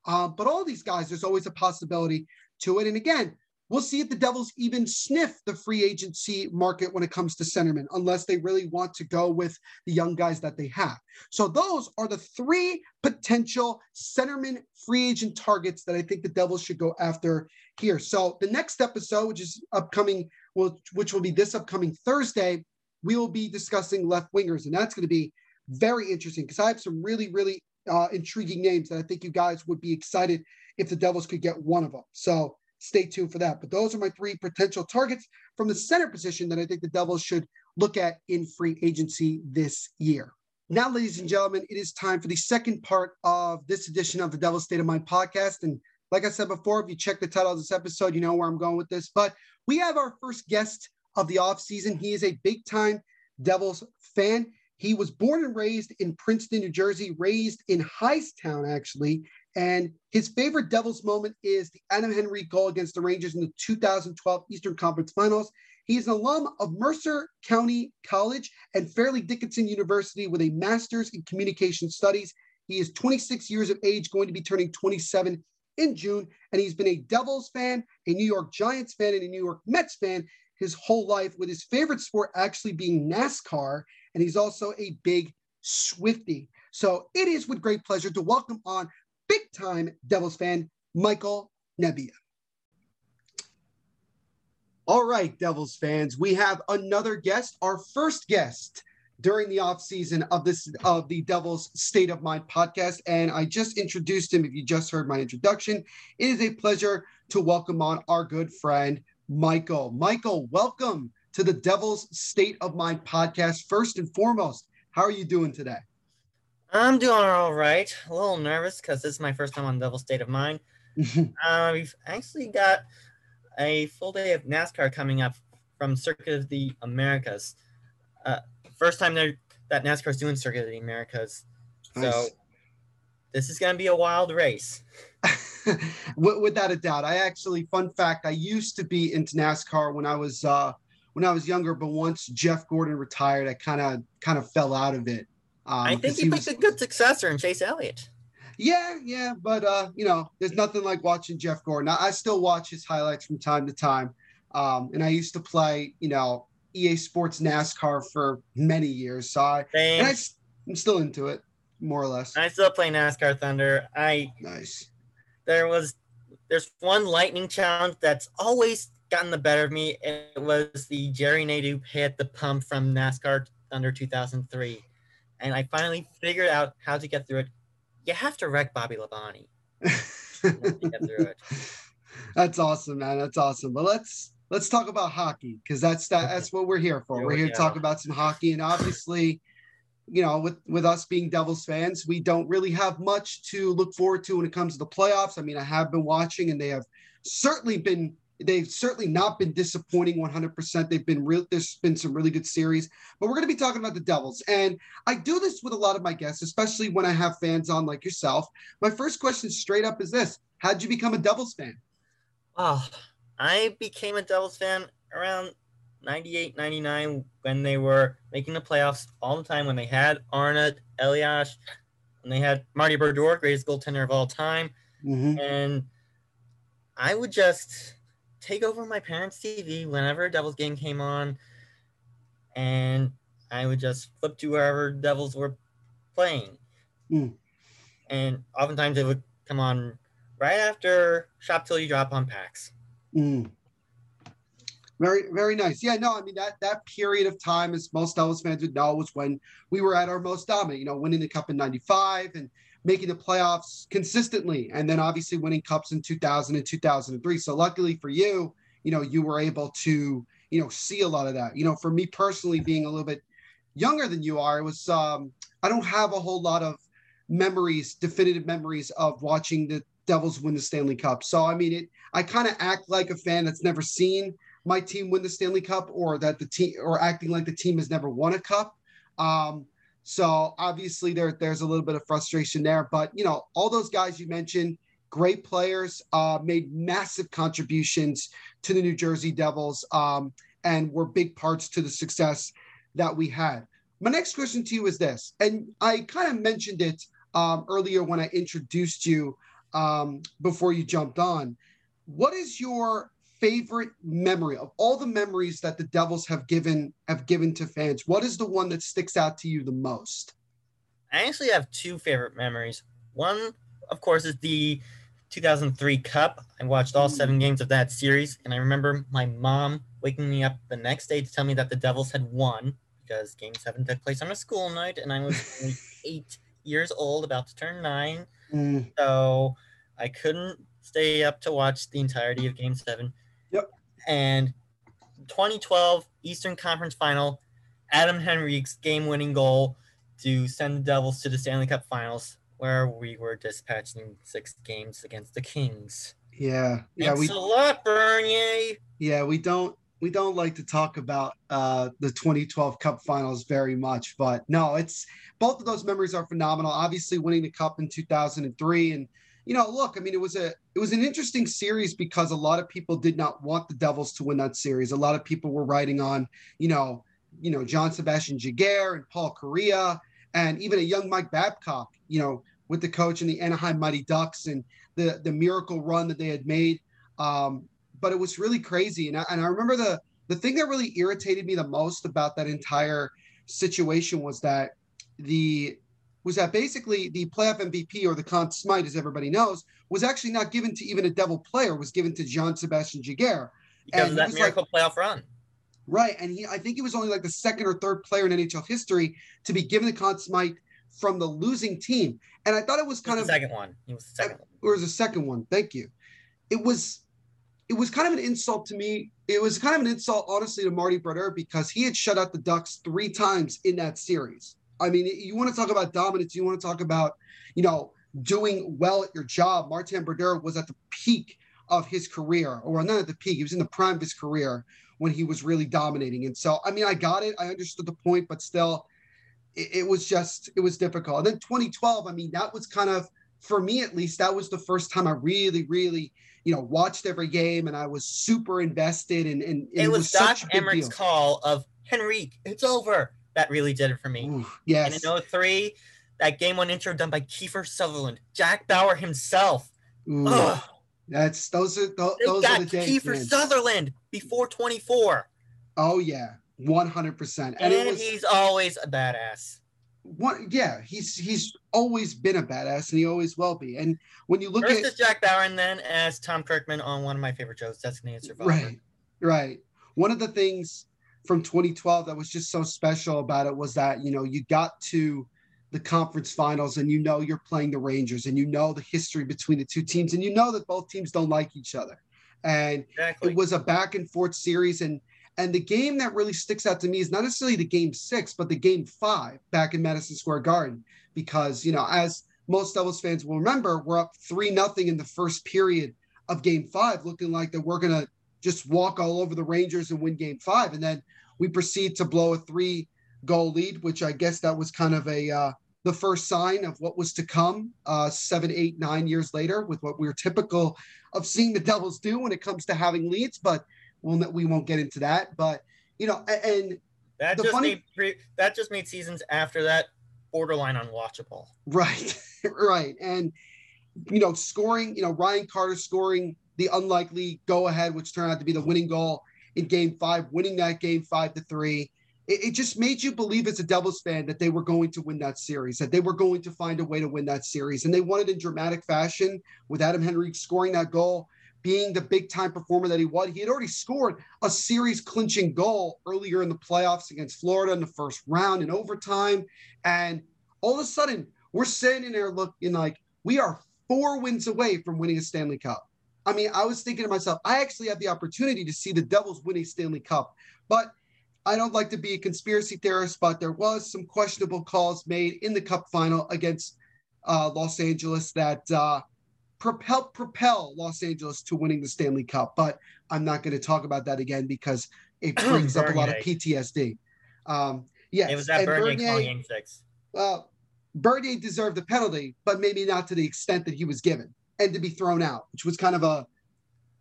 Uh, but all these guys, there's always a possibility to it. And again, We'll see if the Devils even sniff the free agency market when it comes to centermen, unless they really want to go with the young guys that they have. So those are the three potential centerman free agent targets that I think the Devils should go after here. So the next episode, which is upcoming, which will be this upcoming Thursday, we will be discussing left wingers, and that's going to be very interesting because I have some really, really uh, intriguing names that I think you guys would be excited if the Devils could get one of them. So stay tuned for that. But those are my three potential targets from the center position that I think the Devils should look at in free agency this year. Now, ladies and gentlemen, it is time for the second part of this edition of the Devil's State of Mind podcast. And like I said before, if you check the title of this episode, you know where I'm going with this. But we have our first guest of the offseason. He is a big time Devils fan. He was born and raised in Princeton, New Jersey, raised in Hightstown, actually, and his favorite Devils moment is the Adam Henrique goal against the Rangers in the 2012 Eastern Conference Finals. He is an alum of Mercer County College and Fairleigh Dickinson University with a master's in communication studies. He is 26 years of age, going to be turning 27 in June, and he's been a Devils fan, a New York Giants fan, and a New York Mets fan his whole life, with his favorite sport actually being NASCAR. And he's also a big Swifty. So it is with great pleasure to welcome on big time Devils fan, Michael Nebbia. All right, Devils fans, we have another guest, our first guest during the off season of this of the Devils State of Mind podcast, and I just introduced him. If you just heard my introduction, it is a pleasure to welcome on our good friend Michael. Michael, welcome to the Devils State of Mind podcast. First and foremost, how are you doing today? I'm doing all right. A little nervous because this is my first time on Devil's State of Mind. uh, we've actually got a full day of NASCAR coming up from Circuit of the Americas. Uh, first time that NASCAR's doing Circuit of the Americas. So this is going to be a wild race. Without a doubt. I actually, fun fact, I used to be into NASCAR when I was uh when I was younger, but once Jeff Gordon retired, I kind of kind of fell out of it. Um, I think he, was- picked a good successor in Chase Elliott. Yeah, yeah, but uh, you know, there's nothing like watching Jeff Gordon. I, I still watch his highlights from time to time. Um, and I used to play, you know, EA Sports NASCAR for many years. So I and I, I'm still into it, more or less. I still play NASCAR Thunder. I Nice. there was there's one lightning challenge that's always gotten the better of me. It was the Jerry Nadeau hit the pump from NASCAR Thunder 2003, and I finally figured out how to get through it. You have to wreck Bobby Labonte to get through it. That's awesome, man. That's awesome. But let's let's talk about hockey because that's that, that's what we're here for. We're we here to talk about some hockey, and obviously, you know, with with us being Devils fans, we don't really have much to look forward to when it comes to the playoffs. I mean, I have been watching, and they have certainly been. They've certainly not been disappointing 100%. They've been real. There's been some really good series, but we're going to be talking about the Devils. And I do this with a lot of my guests, especially when I have fans on like yourself. My first question straight up is this How'd you become a Devils fan? Oh, I became a Devils fan around 98, 99 when they were making the playoffs all the time. When they had Arnott, Elias, when they had Marty Brodeur, greatest goaltender of all time. Mhm. and I would just take over my parents' TV whenever a Devils game came on, and I would just flip to wherever Devils were playing. Mm. And oftentimes it would come on right after Shop Till You Drop on PAX. Mm. Very, very nice. Yeah, no, I mean that that period of time, as most Devils fans would know, was when we were at our most dominant. You know, winning the cup in '95 and making the playoffs consistently, and then obviously winning cups in 2000 and 2003. So luckily for you, you know, you were able to, you know, see a lot of that. You know, for me personally, being a little bit younger than you are, it was um, I don't have a whole lot of memories, definitive memories of watching the Devils win the Stanley Cup. So I mean, it I kind of act like a fan that's never seen my team win the Stanley Cup or that the team or acting like the team has never won a cup. Um, so obviously there there's a little bit of frustration there, but you know, all those guys you mentioned, great players, uh, made massive contributions to the New Jersey Devils um, and were big parts to the success that we had. My next question to you is this, and I kind of mentioned it um, earlier when I introduced you um, before you jumped on. What is your favorite memory of all the memories that the Devils have given have given to fans? What is the one that sticks out to you the most? I actually have two favorite memories. One, of course, is the 2003 Cup. I watched all seven games of that series, and I remember my mom waking me up the next day to tell me that the Devils had won because Game Seven took place on a school night, and I was only eight years old, about to turn nine, Mm, so I couldn't stay up to watch the entirety of Game Seven. Yep. And 2012 Eastern Conference Final, Adam Henrique's game-winning goal to send the Devils to the Stanley Cup Finals, where we were dispatching six games against the Kings. yeah, yeah, Thanks we a lot, Bernier. yeah we don't we don't like to talk about uh, the 2012 Cup Finals very much, but no, it's both of those memories are phenomenal. Obviously, winning the Cup in 2003, and you know, look, I mean, it was a it was an interesting series because a lot of people did not want the Devils to win that series. A lot of people were writing on, you know, you know, Jean-Sébastien Giguère and Paul Kariya, and even a young Mike Babcock, you know, with the coach and the Anaheim Mighty Ducks and the the miracle run that they had made. Um, but it was really crazy, and I, and I remember the the thing that really irritated me the most about that entire situation was that the was that basically the playoff MVP or the Conn Smythe, as everybody knows, was actually not given to even a Devil player. Was given to Jean-Sébastien Giguère. Because And that miracle playoff run. Right. And he I think he was only like the second or third player in NHL history to be given the Conn Smythe from the losing team. And I thought it was kind was of second one. It was the second one. or was a second one. Thank you. It was it was kind of an insult to me. It was kind of an insult, honestly, to Marty Brodeur because he had shut out the Ducks three times in that series. I mean, you want to talk about dominance, you want to talk about, you know, doing well at your job. Martin Brodeur was at the peak of his career, or not at the peak, he was in the prime of his career when he was really dominating. And so, I mean, I got it. I understood the point, but still, it, it was just, it was difficult. And then 2012, I mean, that was kind of, for me at least, that was the first time I really, really, you know, watched every game and I was super invested. And, and, and It was Doc such a Emrick's call of Henrique, it's over. That really did it for me. Ooh, And in 03, that game one intro done by Kiefer Sutherland, Jack Bauer himself. Ooh, that's those are those are the days. Kiefer man. Sutherland before 24. Oh yeah, one hundred percent. And, And was he's always a badass. One. Yeah, he's he's always been a badass, and he always will be. And when you look First at Jack Bauer, and then as Tom Kirkman on one of my favorite shows, Designated Survivor. Right, right. One of the things from 2012 that was just so special about it was that you know you got to the conference finals and you know you're playing the Rangers and you know the history between the two teams and you know that both teams don't like each other and Exactly. it was a back and forth series and and the game that really sticks out to me is not necessarily the game six but the game five back in madison square garden. Because you know as most devils fans will remember we're up three nothing in the first period of game five looking like that we're gonna just walk all over the rangers and win game five. And then we proceed to blow a three goal lead which i guess that was kind of a uh, the first sign of what was to come uh, seven eight nine years later with what we're typical of seeing the devils do when it comes to having leads. But we'll we won't get into that but you know and that the just funny- made that just made seasons after that borderline unwatchable. Right, right. And, you know, scoring, you know, Ryan Carter scoring the unlikely go ahead, which turned out to be the winning goal in game five, winning that game five to three. It, it just made you believe as a Devils fan that they were going to win that series, that they were going to find a way to win that series. And they won it in dramatic fashion with Adam Henrique scoring that goal, being the big time performer that he was. He had already scored a series clinching goal earlier in the playoffs against Florida in the first round in overtime. And all of a sudden, we're sitting there looking like we are four wins away from winning a Stanley Cup. I mean, I was thinking to myself, I actually have the opportunity to see the Devils win a Stanley Cup. But I don't like to be a conspiracy theorist, but there was some questionable calls made in the Cup final against uh, Los Angeles that uh, propel propel Los Angeles to winning the Stanley Cup. But I'm not going to talk about that again because it brings up a lot of PTSD. Um, yes, It was that Bernier Bernier- calling game six. well, Bernier deserved the penalty, but maybe not to the extent that he was given and to be thrown out, which was kind of a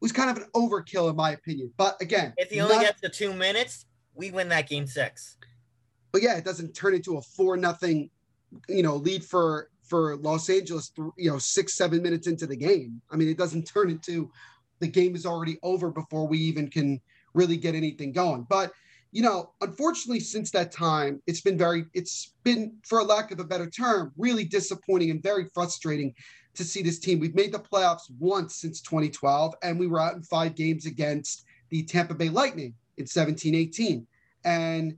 was kind of an overkill in my opinion. But again, If he only not- gets to two minutes, we win that game six. but yeah, it doesn't turn into a four nothing, you know, lead for for Los Angeles, you know, six seven minutes into the game. I mean, it doesn't turn into the game is already over before we even can really get anything going. But you know, unfortunately, since that time, it's been very, it's been, for a lack of a better term, really disappointing and very frustrating to see this team. We've made the playoffs once since 2012, and we were out in five games against the Tampa Bay Lightning in 17 18. And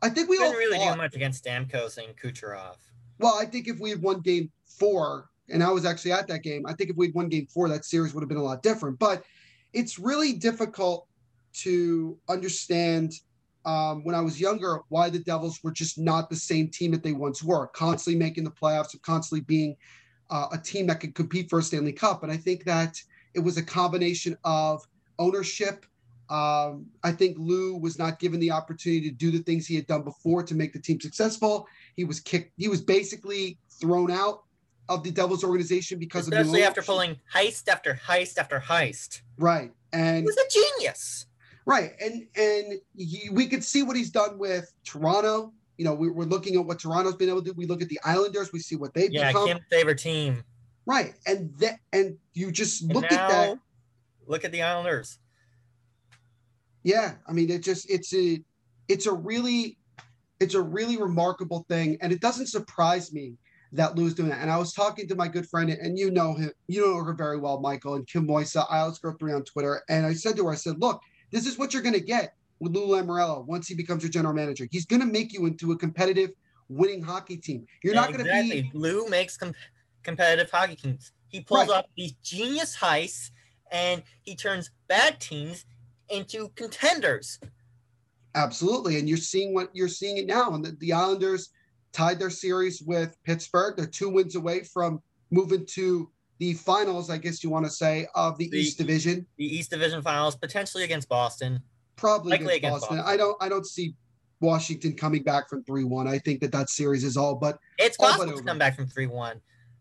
I think we all Didn't really thought, do much against Stamkos and Kucherov. Well, I think if we had won game four, and I was actually at that game, I think if we'd won game four, that series would have been a lot different. But it's really difficult to understand um, when I was younger why the Devils were just not the same team that they once were, constantly making the playoffs and constantly being uh, a team that could compete for a Stanley Cup. And I think that it was a combination of ownership. Um, I think Lou was not given the opportunity to do the things he had done before to make the team successful. He was kicked. He was basically thrown out of the Devils organization because of Especially after pulling heist after heist after heist. right and He was a genius. right and and he, we could see what he's done with Toronto. You know, we, we're looking at what Toronto's been able to do. We look at the Islanders. We see what they've Yeah, become. Kim's favorite team. Right, and that and you just And look at that. look at the Islanders. Yeah, I mean, it just it's a it's a really it's a really remarkable thing, and it doesn't surprise me that Lou's doing that. And I was talking to my good friend, and you know him, you know her very well, Michael and Kim Moisa, Isles Girl Three on Twitter, and I said to her, I said, look, this is what you're going to get with Lou Lamoriello once he becomes your general manager. He's going to make you into a competitive, winning hockey team. You're Yeah, not going to exactly. be Lou makes com- competitive hockey teams. He pulls Right. off these genius heists, and he turns bad teams into contenders. Absolutely. And you're seeing what you're seeing it now. And the, the Islanders tied their series with Pittsburgh. They're two wins away from moving to the finals, I guess you want to say, of the, The- East Division. The East Division Finals, potentially against Boston. Probably Likely against, against Boston. Boston. I don't. I don't see Washington coming back from three one. I think that that series is all. But It's All but possible to come back from 3 1.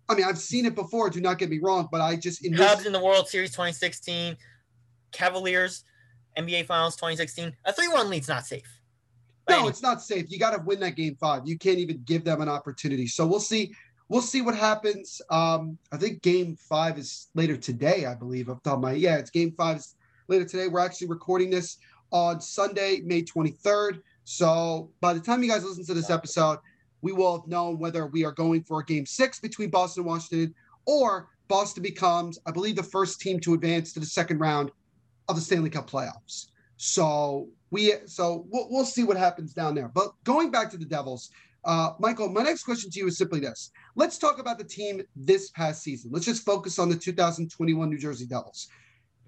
I mean, I've seen it before. Do not get me wrong. But I just in Cubs this, in the World Series 2016, Cavaliers NBA Finals 2016. A 3 1 lead's not safe. No, any- it's not safe. You got to win that game five. You can't even give them an opportunity. So we'll see. We'll see what happens. Um, I think game five is later today, I believe. Top of my yeah, it's game five is later today. We're actually recording this on Sunday, May 23rd. So by the time you guys listen to this episode, we will have known whether we are going for a game six between Boston and Washington, or Boston becomes, I believe, the first team to advance to the second round of the Stanley Cup playoffs. So we so we'll, we'll see what happens down there. But going back to the Devils, uh, Michael, my next question to you is simply this: Let's talk about the team this past season. Let's just focus on the 2021 New Jersey Devils.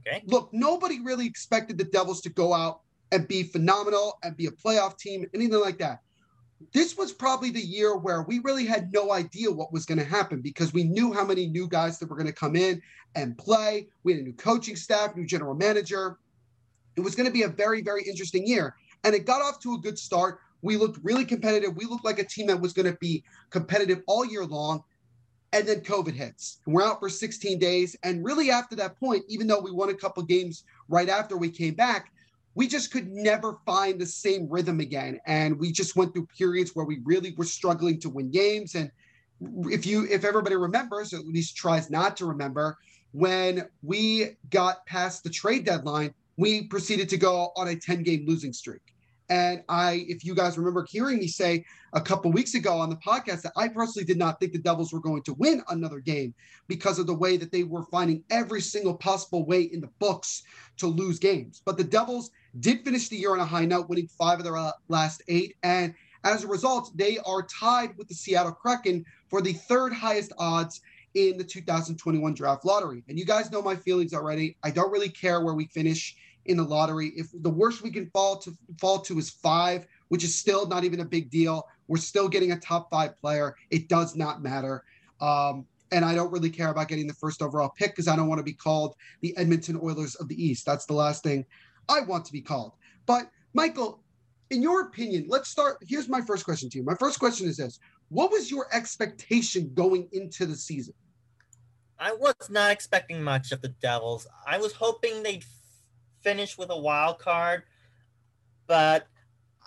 Okay. Look, nobody really expected the Devils to go out and be phenomenal and be a playoff team, anything like that. This was probably the year where we really had no idea what was going to happen because we knew how many new guys that were going to come in and play. We had a new coaching staff, new general manager. It was going to be a very, very interesting year. And it got off to a good start. We looked really competitive. We looked like a team that was going to be competitive all year long. And then COVID hits. We're out for 16 days. And really, after that point, even though we won a couple games right after we came back, we just could never find the same rhythm again. And we just went through periods where we really were struggling to win games. And if you, if everybody remembers, at least tries not to remember, when we got past the trade deadline, we proceeded to go on a 10 game losing streak. And I, if you guys remember hearing me say a couple weeks ago on the podcast that I personally did not think the Devils were going to win another game because of the way that they were finding every single possible way in the books to lose games. But the Devils did finish the year on a high note, winning five of their uh, last eight. And as a result, they are tied with the Seattle Kraken for the third highest odds in the 2021 draft lottery. And you guys know my feelings already. I don't really care where we finish in the lottery. If the worst we can fall to fall to is five, which is still not even a big deal, we're still getting a top five player. It does not matter. Um, and I don't really care about getting the first overall pick because I don't want to be called the Edmonton Oilers of the East. That's the last thing I want to be called. But Michael, in your opinion, let's start. Here's my first question to you. My first question is this: What was your expectation going into the season? I was not expecting much of the Devils. I was hoping they'd finish with a wild card, but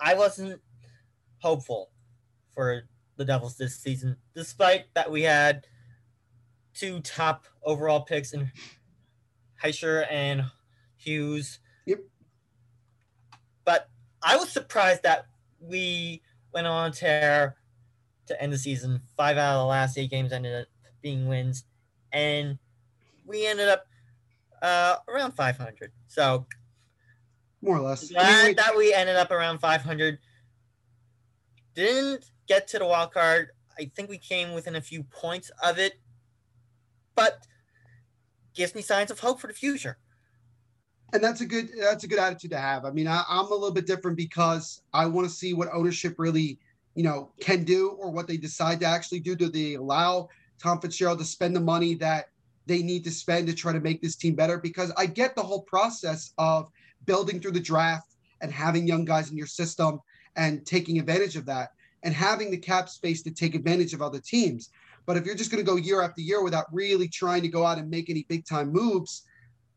I wasn't hopeful for the Devils this season, despite that we had two top overall picks in Hischier and Hughes. But I was surprised that we went on a tear to end the season. Five out of the last eight games ended up being wins and we ended up uh, around 500. So More or less. I glad mean, wait, that we ended up around 500. Didn't get to the wild card. I think we came within a few points of it, but gives me signs of hope for the future. And that's a good that's a good attitude to have. I mean, I, I'm a little bit different because I want to see what ownership really, you know, can do or what they decide to actually do. Do they allow Tom Fitzgerald to spend the money that they need to spend to try to make this team better? Because I get the whole process of building through the draft and having young guys in your system and taking advantage of that and having the cap space to take advantage of other teams. But if you're just going to go year after year without really trying to go out and make any big time moves,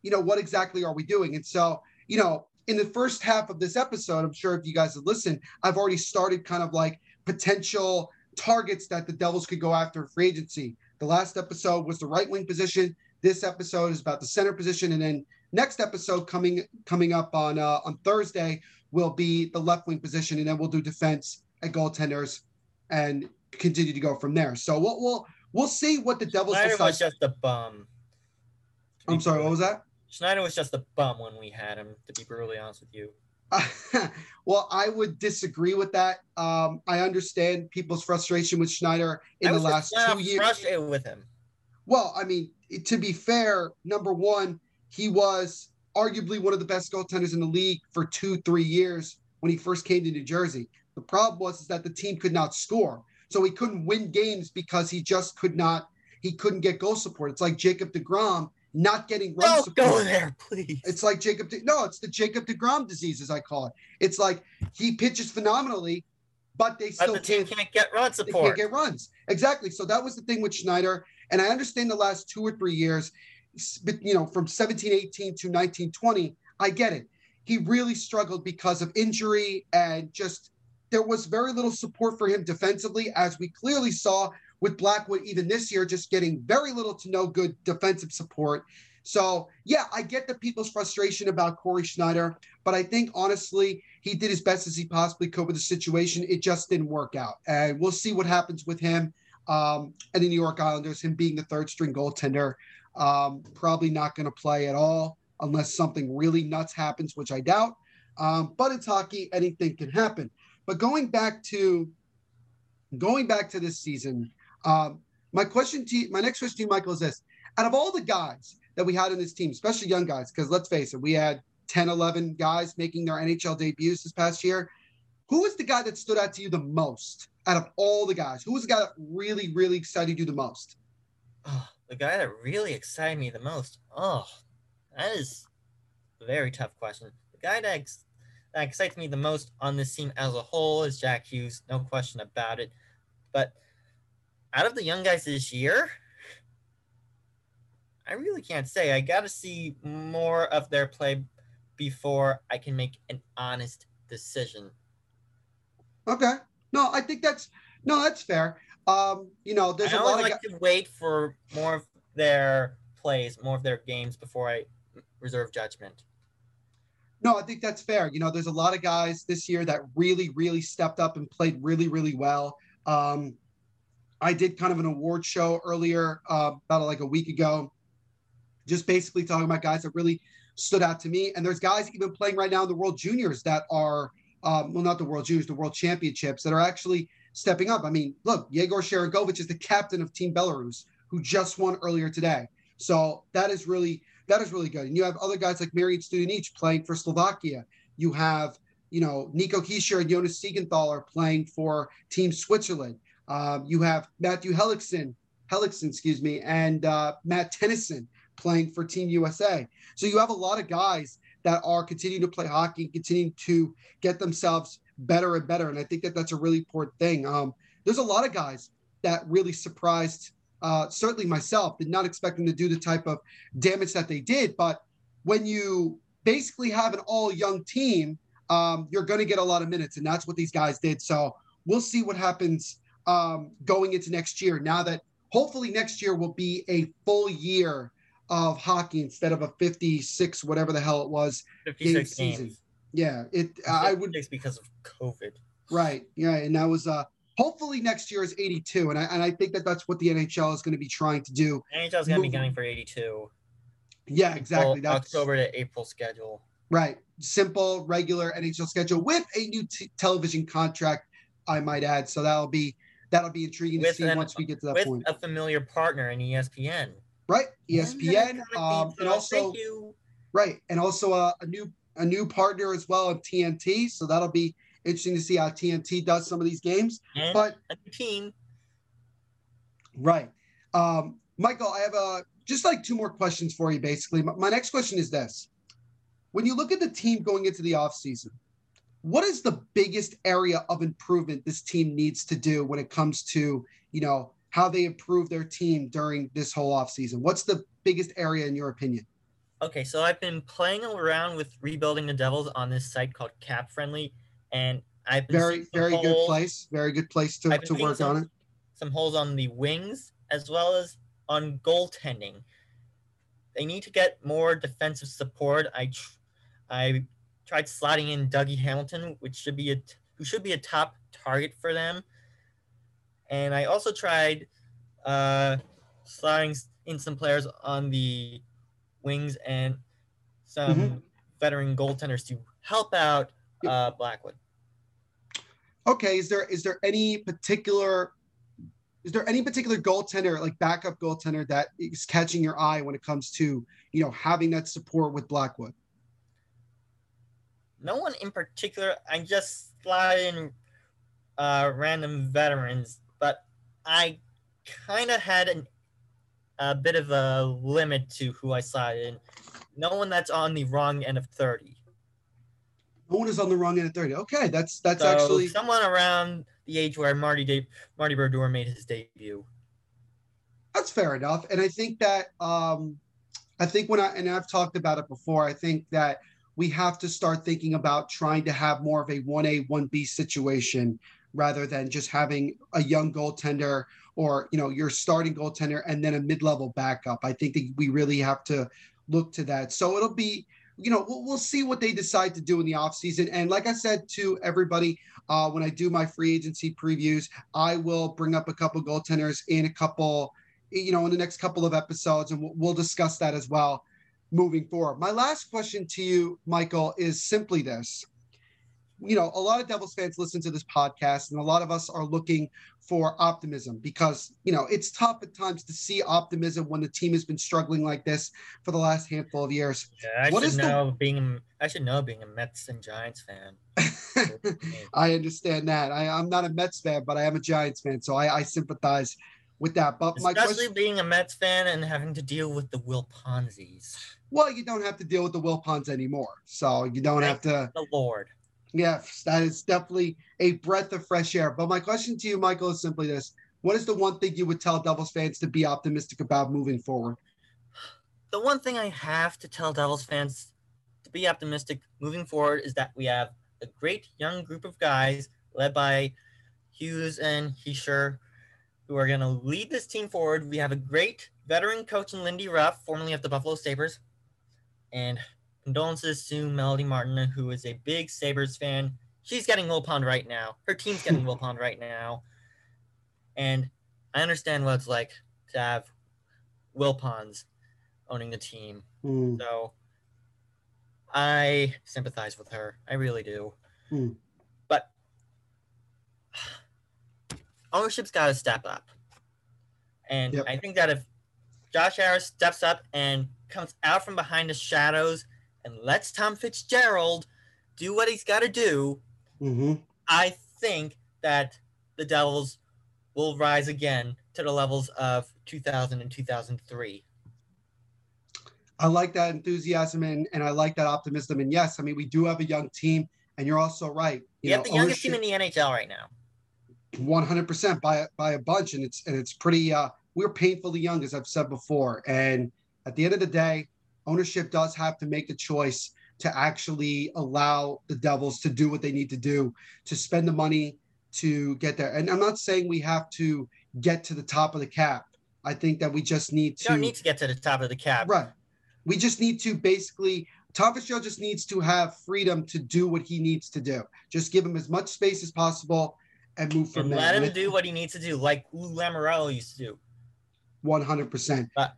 you know, what exactly are we doing? And so, you know, in the first half of this episode, I'm sure if you guys have listened, I've already started kind of like potential targets that the Devils could go after free agency. The last episode was the right wing position. This episode is about the center position, and then next episode coming coming up on uh, on Thursday will be the left wing position, and then we'll do defense and goaltenders and continue to go from there. So we'll we'll we'll see what the Devils decide. was just a bum. I'm sorry, what was that? Schneider was just a bum when we had him, to be brutally honest with you. well, I would disagree with that. Um, I understand people's frustration with Schneider in the last uh, two years. frustrated with him. Well, I mean, to be fair, number one, he was arguably one of the best goaltenders in the league for two, three years when he first came to New Jersey. The problem was is that the team could not score, so he couldn't win games because he just could not. he couldn't get goal support. It's like Jacob DeGrom not getting run Don't support. go there, please. It's like Jacob. De- no, it's the Jacob Degrom disease, as I call it. It's like he pitches phenomenally, but they but still the team can't. can't get run They can't get runs. Exactly. So that was the thing with Schneider. And I understand the last two or three years, but, you know, from 17, 18 to 1920, I get it. He really struggled because of injury and just there was very little support for him defensively, as we clearly saw with Blackwood even this year, just getting very little to no good defensive support. So, yeah, I get the people's frustration about Corey Schneider, but I think honestly, he did as best as he possibly could with the situation. It just didn't work out. And we'll see what happens with him um, and the New York Islanders, him being the third string goaltender. Um, probably not going to play at all unless something really nuts happens, which I doubt. Um, but it's hockey, anything can happen. But going back to going back to this season, um, my question to you, my next question to you, Michael, is this: Out of all the guys that we had in this team, especially young guys, because let's face it, we had 10, 11 guys making their NHL debuts this past year. Who was the guy that stood out to you the most out of all the guys? Who was the guy that really, really excited you the most? Oh, the guy that really excited me the most. Oh, that is a very tough question. The guy that, ex- that excites me the most on this team as a whole is Jack Hughes, no question about it. But out of the young guys this year, I really can't say. I got to see more of their play before I can make an honest decision. Okay. No, I think that's no, that's fair. Um, you know, there's I a lot of like guys. to wait for more of their plays, more of their games before I reserve judgment. No, I think that's fair. You know, there's a lot of guys this year that really, really stepped up and played really, really well. Um, I did kind of an award show earlier, uh, about like a week ago, just basically talking about guys that really stood out to me. And there's guys even playing right now in the World Juniors that are, um, well, not the World Juniors, the World Championships that are actually stepping up. I mean, look, Yegor Sharangovich is the captain of Team Belarus, who just won earlier today. So that is really that is really good. And you have other guys like Marian Studenic playing for Slovakia. You have, you know, Nico Hischier and Jonas Siegenthaler playing for Team Switzerland. Um, you have Matthew Hellickson, Hellickson, excuse me, and uh, Matt Tennyson playing for Team USA. So you have a lot of guys that are continuing to play hockey, continuing to get themselves better and better. And I think that that's a really important thing. Um, there's a lot of guys that really surprised uh, certainly myself, did not expect them to do the type of damage that they did. But when you basically have an all young team, um, you're going to get a lot of minutes. And that's what these guys did. So we'll see what happens um, going into next year. Now that hopefully next year will be a full year of hockey instead of a 56, whatever the hell it was. 56 season. games. Yeah, it. I would 56 because of COVID. Right. Yeah, and that was uh hopefully next year is 82 and I and I think that that's what the NHL is going to be trying to do. NHL is going to be going for 82. Yeah, exactly. That's October to April schedule. right. Simple regular NHL schedule with a new t- television contract I might add. So that'll be that'll be intriguing to see an- once we get to that With point. a familiar partner in ESPN. Right? ESPN um and also Thank you. right, and also a, a new a new partner as well of TNT, so that'll be interesting to see how TNT does some of these games. And But a new team. Right. Um, Michael, I have a just like two more questions for you, basically. My, my next question is this. When you look at the team going into the offseason, what is the biggest area of improvement this team needs to do when it comes to, you know, how they improve their team during this whole offseason? What's the biggest area in your opinion? Okay, so I've been playing around with rebuilding the Devils on this site called Cap Friendly, and I've been Very, very good place. Very good place to, to work some- on it. some holes on the wings as well as on goaltending. They need to get more defensive support. I tr- I tried slotting in Dougie Hamilton, which should be a who should be a top target for them. And I also tried uh, sliding s- in some players on the wings and some Mhm. veteran goaltenders to help out uh, Blackwood. Okay, is there is there any particular is there any particular goaltender, like backup goaltender, that is catching your eye when it comes to you know having that support with Blackwood? No one in particular. I just slide in uh, random veterans, but I kind of had an a bit of a limit to who I slide in. No one that's on the wrong end of 30. No one is on the wrong end of 30. Okay, that's that's so actually someone around the age where Marty De- Marty Brodeur made his debut. that's fair enough. And I think that um I think when I and I've talked about it before, I think that we have to start thinking about trying to have more of a 1A, 1B situation rather than just having a young goaltender or you know your starting goaltender and then a mid-level backup. I think that we really have to look to that. So it'll be you know we'll, we'll see what they decide to do in the offseason and like i said to everybody uh, when i do my free agency previews i will bring up a couple goaltenders in a couple you know in the next couple of episodes and we'll, we'll discuss that as well moving forward my last question to you michael is simply this you know a lot of devils fans listen to this podcast and a lot of us are looking for optimism because you know it's tough at times to see optimism when the team has been struggling like this for the last handful of years Yeah, I What should is the- know being I should know being a Mets and Giants fan. I understand that. I, I'm not a Mets fan, but I am a Giants fan, so I, I sympathize with that. But my Especially question, being a Mets fan and having to deal with the Wilpon's. well, you don't have to deal with the Will Wilpons anymore, so you don't have to. The Lord. Yes, that is definitely a breath of fresh air. But my question to you, Michael, is simply this: What is the one thing you would tell Devils fans to be optimistic about moving forward? The one thing I have to tell Devils fans to be optimistic moving forward is that we have a great young group of guys led by Hughes and Hischier who are going to lead this team forward. We have a great veteran coach in Lindy Ruff, formerly of the Buffalo Sabres. And condolences to Melody Martin, who is a big Sabres fan. She's getting Will Pond right now. Her team's getting Will Pond right now. And I understand what it's like to have Will Ponds owning the team. Hmm, So I sympathize with her. I really do. Hmm. But ownership's got to step up. And Yep. I think that if Josh Harris steps up and comes out from behind the shadows and lets Tom Fitzgerald do what he's got to do, mhm. I think that the Devils will rise again to the levels of 2000 and 2003. I like that enthusiasm and, and I like that optimism. And yes, I mean we do have a young team, and you're also right. You, You have know, the youngest ownership- team in the NHL right now. One hundred percent by a- by a bunch, and it's and it's pretty. Uh, we're painfully young, as I've said before. And at the end of the day, ownership does have to make the choice to actually allow the Devils to do what they need to do to spend the money to get there. And I'm not saying we have to get to the top of the cap. I think that we just need You to. don't need to get to the top of the cap. Right. We just need to basically. Tom Fitzgerald just needs to have freedom to do what he needs to do. Just give him as much space as possible and move from there. let him do what he needs to do, like Lou Lamoriello used to do. 100%. But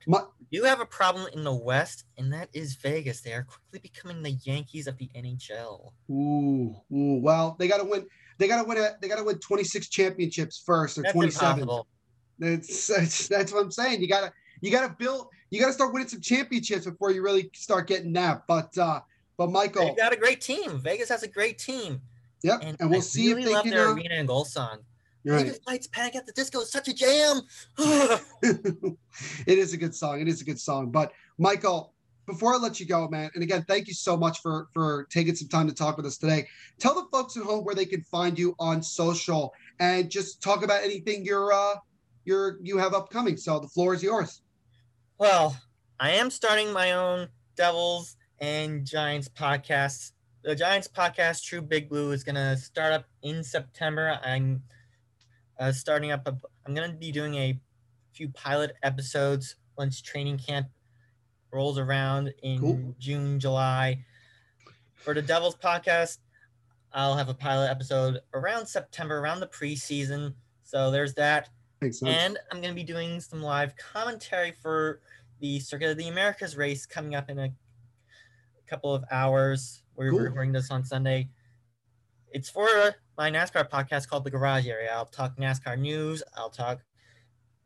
you have a problem in the West, and that is Vegas. They are quickly becoming the Yankees of the NHL. Ooh, ooh. Well, they got to win. They got to win. A, they got to win 26 championships first, or 27. That's, that's that's what I'm saying. You gotta you gotta build. You gotta start winning some championships before you really start getting that. But uh, but Michael, They've got a great team. Vegas has a great team. Yep. And, And, we'll I see really if they love can. their Uh, arena and goal song. right. Vegas Lights Panic at the Disco is such a jam. it is a good song. It is a good song. But Michael, before I let you go, man, and again, thank you so much for for taking some time to talk with us today. Tell the folks at home where they can find you on social and just talk about anything you're uh you're you have upcoming. So the floor is yours. Well, I am starting my own Devils and Giants podcast. The Giants podcast, True Big Blue, is gonna start up in September. I'm uh, starting up. A, I'm gonna be doing a few pilot episodes once training camp rolls around in Cool. June, July. For the Devils podcast, I'll have a pilot episode around September, around the preseason. So there's that. Makes sense. And I'm going to be doing some live commentary for the Circuit of the Americas race coming up in a couple of hours. We're Cool. recording this on Sunday. It's for my NASCAR podcast called The Garage Area. I'll talk NASCAR news, I'll talk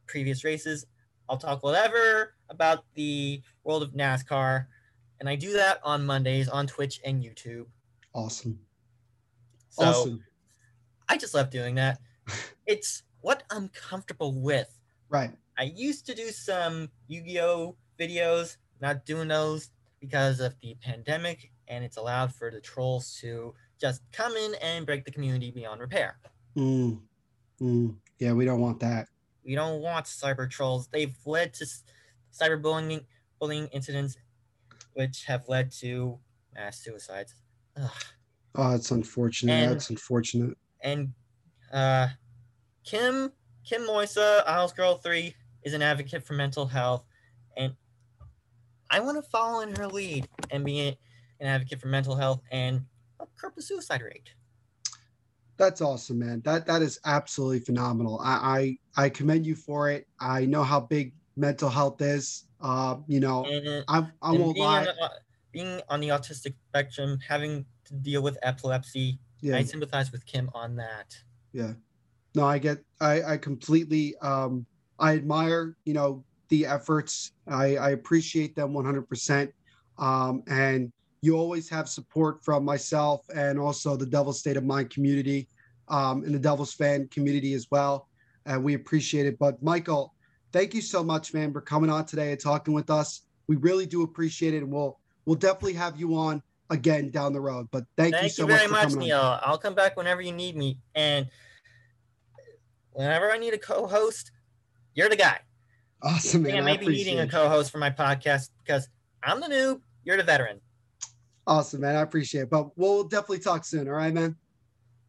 previous races, I'll talk whatever about the world of NASCAR. And I do that on Mondays on Twitch and YouTube. awesome. So awesome. I just love doing that. It's what I'm comfortable with. Right. I used to do some Yu-Gi-Oh videos, not doing those because of the pandemic, and it's allowed for the trolls to just come in and break the community beyond repair. Mm, mm. Yeah, we don't want that. We don't want cyber trolls. They've led to cyberbullying bullying incidents, which have led to mass suicides. Ugh. Oh, it's unfortunate. And- That's unfortunate. And uh, Kim Kim Moisa, Isles Girl Three, is an advocate for mental health, and I want to follow in her lead and be an advocate for mental health and help curb the suicide rate. That's awesome, man. That that is absolutely phenomenal. I I, I commend you for it. I know how big mental health is. Uh, you know, And, I I won't being, lie. On the, being on the autistic spectrum, having to deal with epilepsy, Yeah, I sympathize with Kim on that. yeah. No, I get. I I completely. Um, I admire. You know the efforts. I I appreciate them 100. percent Um, and you always have support from myself and also the Devil's State of Mind community, um, and the Devils fan community as well. And we appreciate it. But Michael, thank you so much, man, for coming on today and talking with us. We really do appreciate it, and we'll we'll definitely have you on again down the road. But thank, Thank you so you very much much, for coming Neil. on. I'll come back whenever you need me. And whenever I need a co-host, you're the guy. Awesome, man. I I may be needing a co-host for my podcast because I'm the noob, you're the veteran. Awesome, man. I appreciate it. But we'll definitely talk soon. All right, man.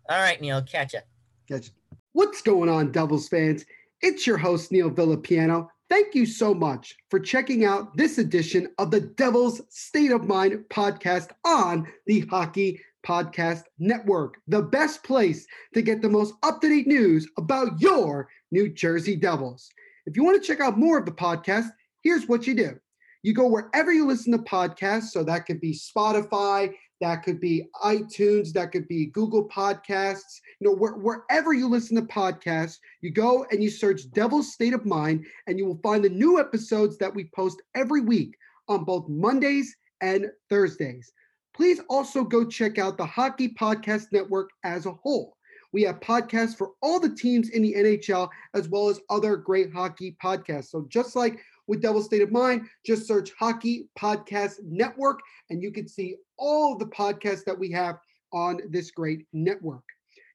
All right, Neil, catch ya. Catch you. What's going on, Devils fans? It's your host, Neil Villapiano. Thank you so much for checking out this edition of the Devil's State of Mind podcast on the Hockey Podcast Network, the best place to get the most up to date news about your New Jersey Devils. If you want to check out more of the podcast, here's what you do you go wherever you listen to podcasts. So that could be Spotify, that could be iTunes, that could be Google Podcasts, you know, where, wherever you listen to podcasts, you go and you search Devil's State of Mind, and you will find the new episodes that we post every week on both Mondays and Thursdays. Please also go check out the Hockey Podcast Network as a whole. We have podcasts for all the teams in the NHL, as well as other great hockey podcasts. So just like with Devil's State of Mind, just search Hockey Podcast Network, and you can see all the podcasts that we have on this great network.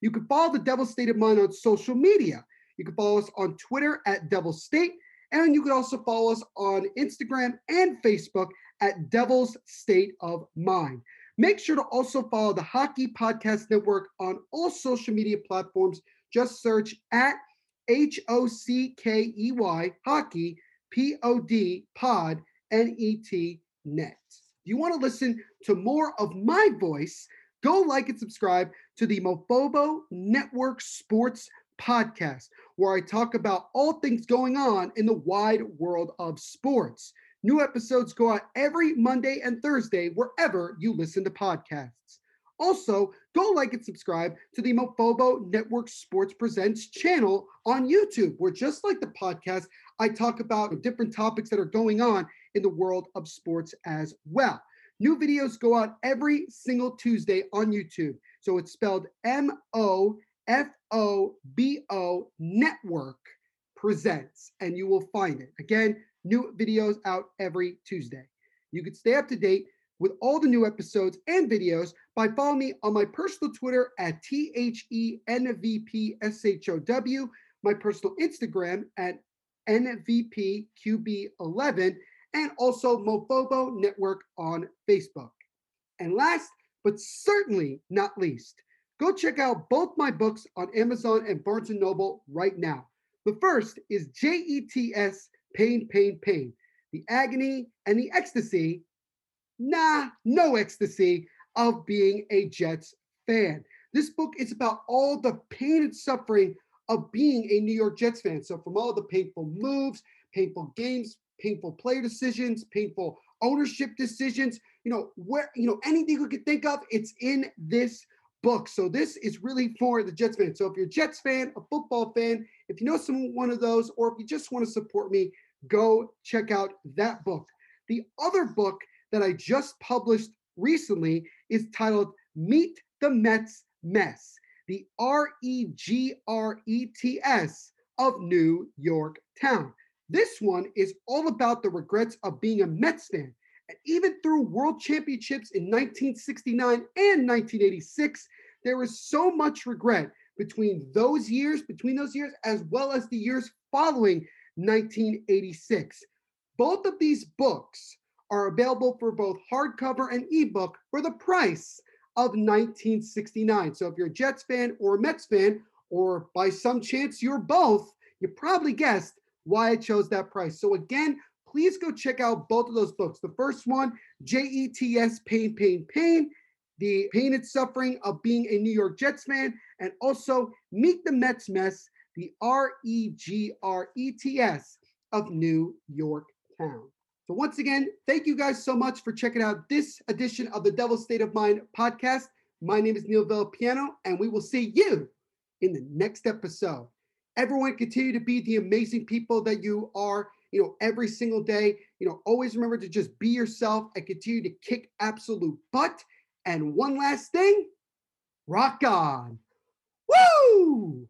You can follow the Devil's State of Mind on social media. You can follow us on Twitter at Devil's State, and you can also follow us on Instagram and Facebook at Devil's State of Mind. Make sure to also follow the Hockey Podcast Network on all social media platforms. Just search at H O C K E Y Hockey P O D Pod N E T Net. If you want to listen to more of my voice, go like and subscribe to the Mofobo Network Sports Podcast, where I talk about all things going on in the wide world of sports. New episodes go out every Monday and Thursday, wherever you listen to podcasts. Also, go like and subscribe to the Mofobo Network Sports Presents channel on YouTube, where just like the podcast, I talk about different topics that are going on in the world of sports as well. New videos go out every single Tuesday on YouTube. So it's spelled M O F O B O Network Presents, and you will find it. Again, new videos out every Tuesday. You can stay up to date with all the new episodes and videos by following me on my personal Twitter at T H E N V P S H O W, my personal Instagram at NVPQB11, and also Mofobo Network on Facebook. And last but certainly not least, go check out both my books on Amazon and Barnes & Noble right now. The first is J-E-T-S, Pain, Pain, Pain, the agony and the ecstasy, nah, no ecstasy, of being a Jets fan. This book is about all the pain and suffering of being a New York Jets fan. So, from all the painful moves, painful games, painful player decisions, painful ownership decisions, you know, where, you know, anything you could think of, it's in this book. So, this is really for the Jets fan. So, if you're a Jets fan, a football fan, if you know some one of those, or if you just want to support me, go check out that book. The other book that I just published recently is titled Meet the Mets Mess the R E G R E T S of New York Town. This one is all about the regrets of being a Mets fan. And even through world championships in 1969 and 1986, there is so much regret between those years, between those years, as well as the years following 1986. Both of these books are available for both hardcover and ebook for the price of 1969. So if you're a Jets fan or a Mets fan, or by some chance you're both, you probably guessed why I chose that price. So again, please go check out both of those books. The first one, J-E-T-S, Pain, Pain, Pain, the pain and suffering of being a New York Jets fan, and also Meet the Mets Mess, the R-E-G-R-E-T-S of New York Town. So once again, thank you guys so much for checking out this edition of the Devil State of Mind podcast. My name is Neil Villapiano, and we will see you in the next episode. Everyone continue to be the amazing people that you are, you know, every single day. You know, always remember to just be yourself and continue to kick absolute butt. And one last thing, rock on. Woo!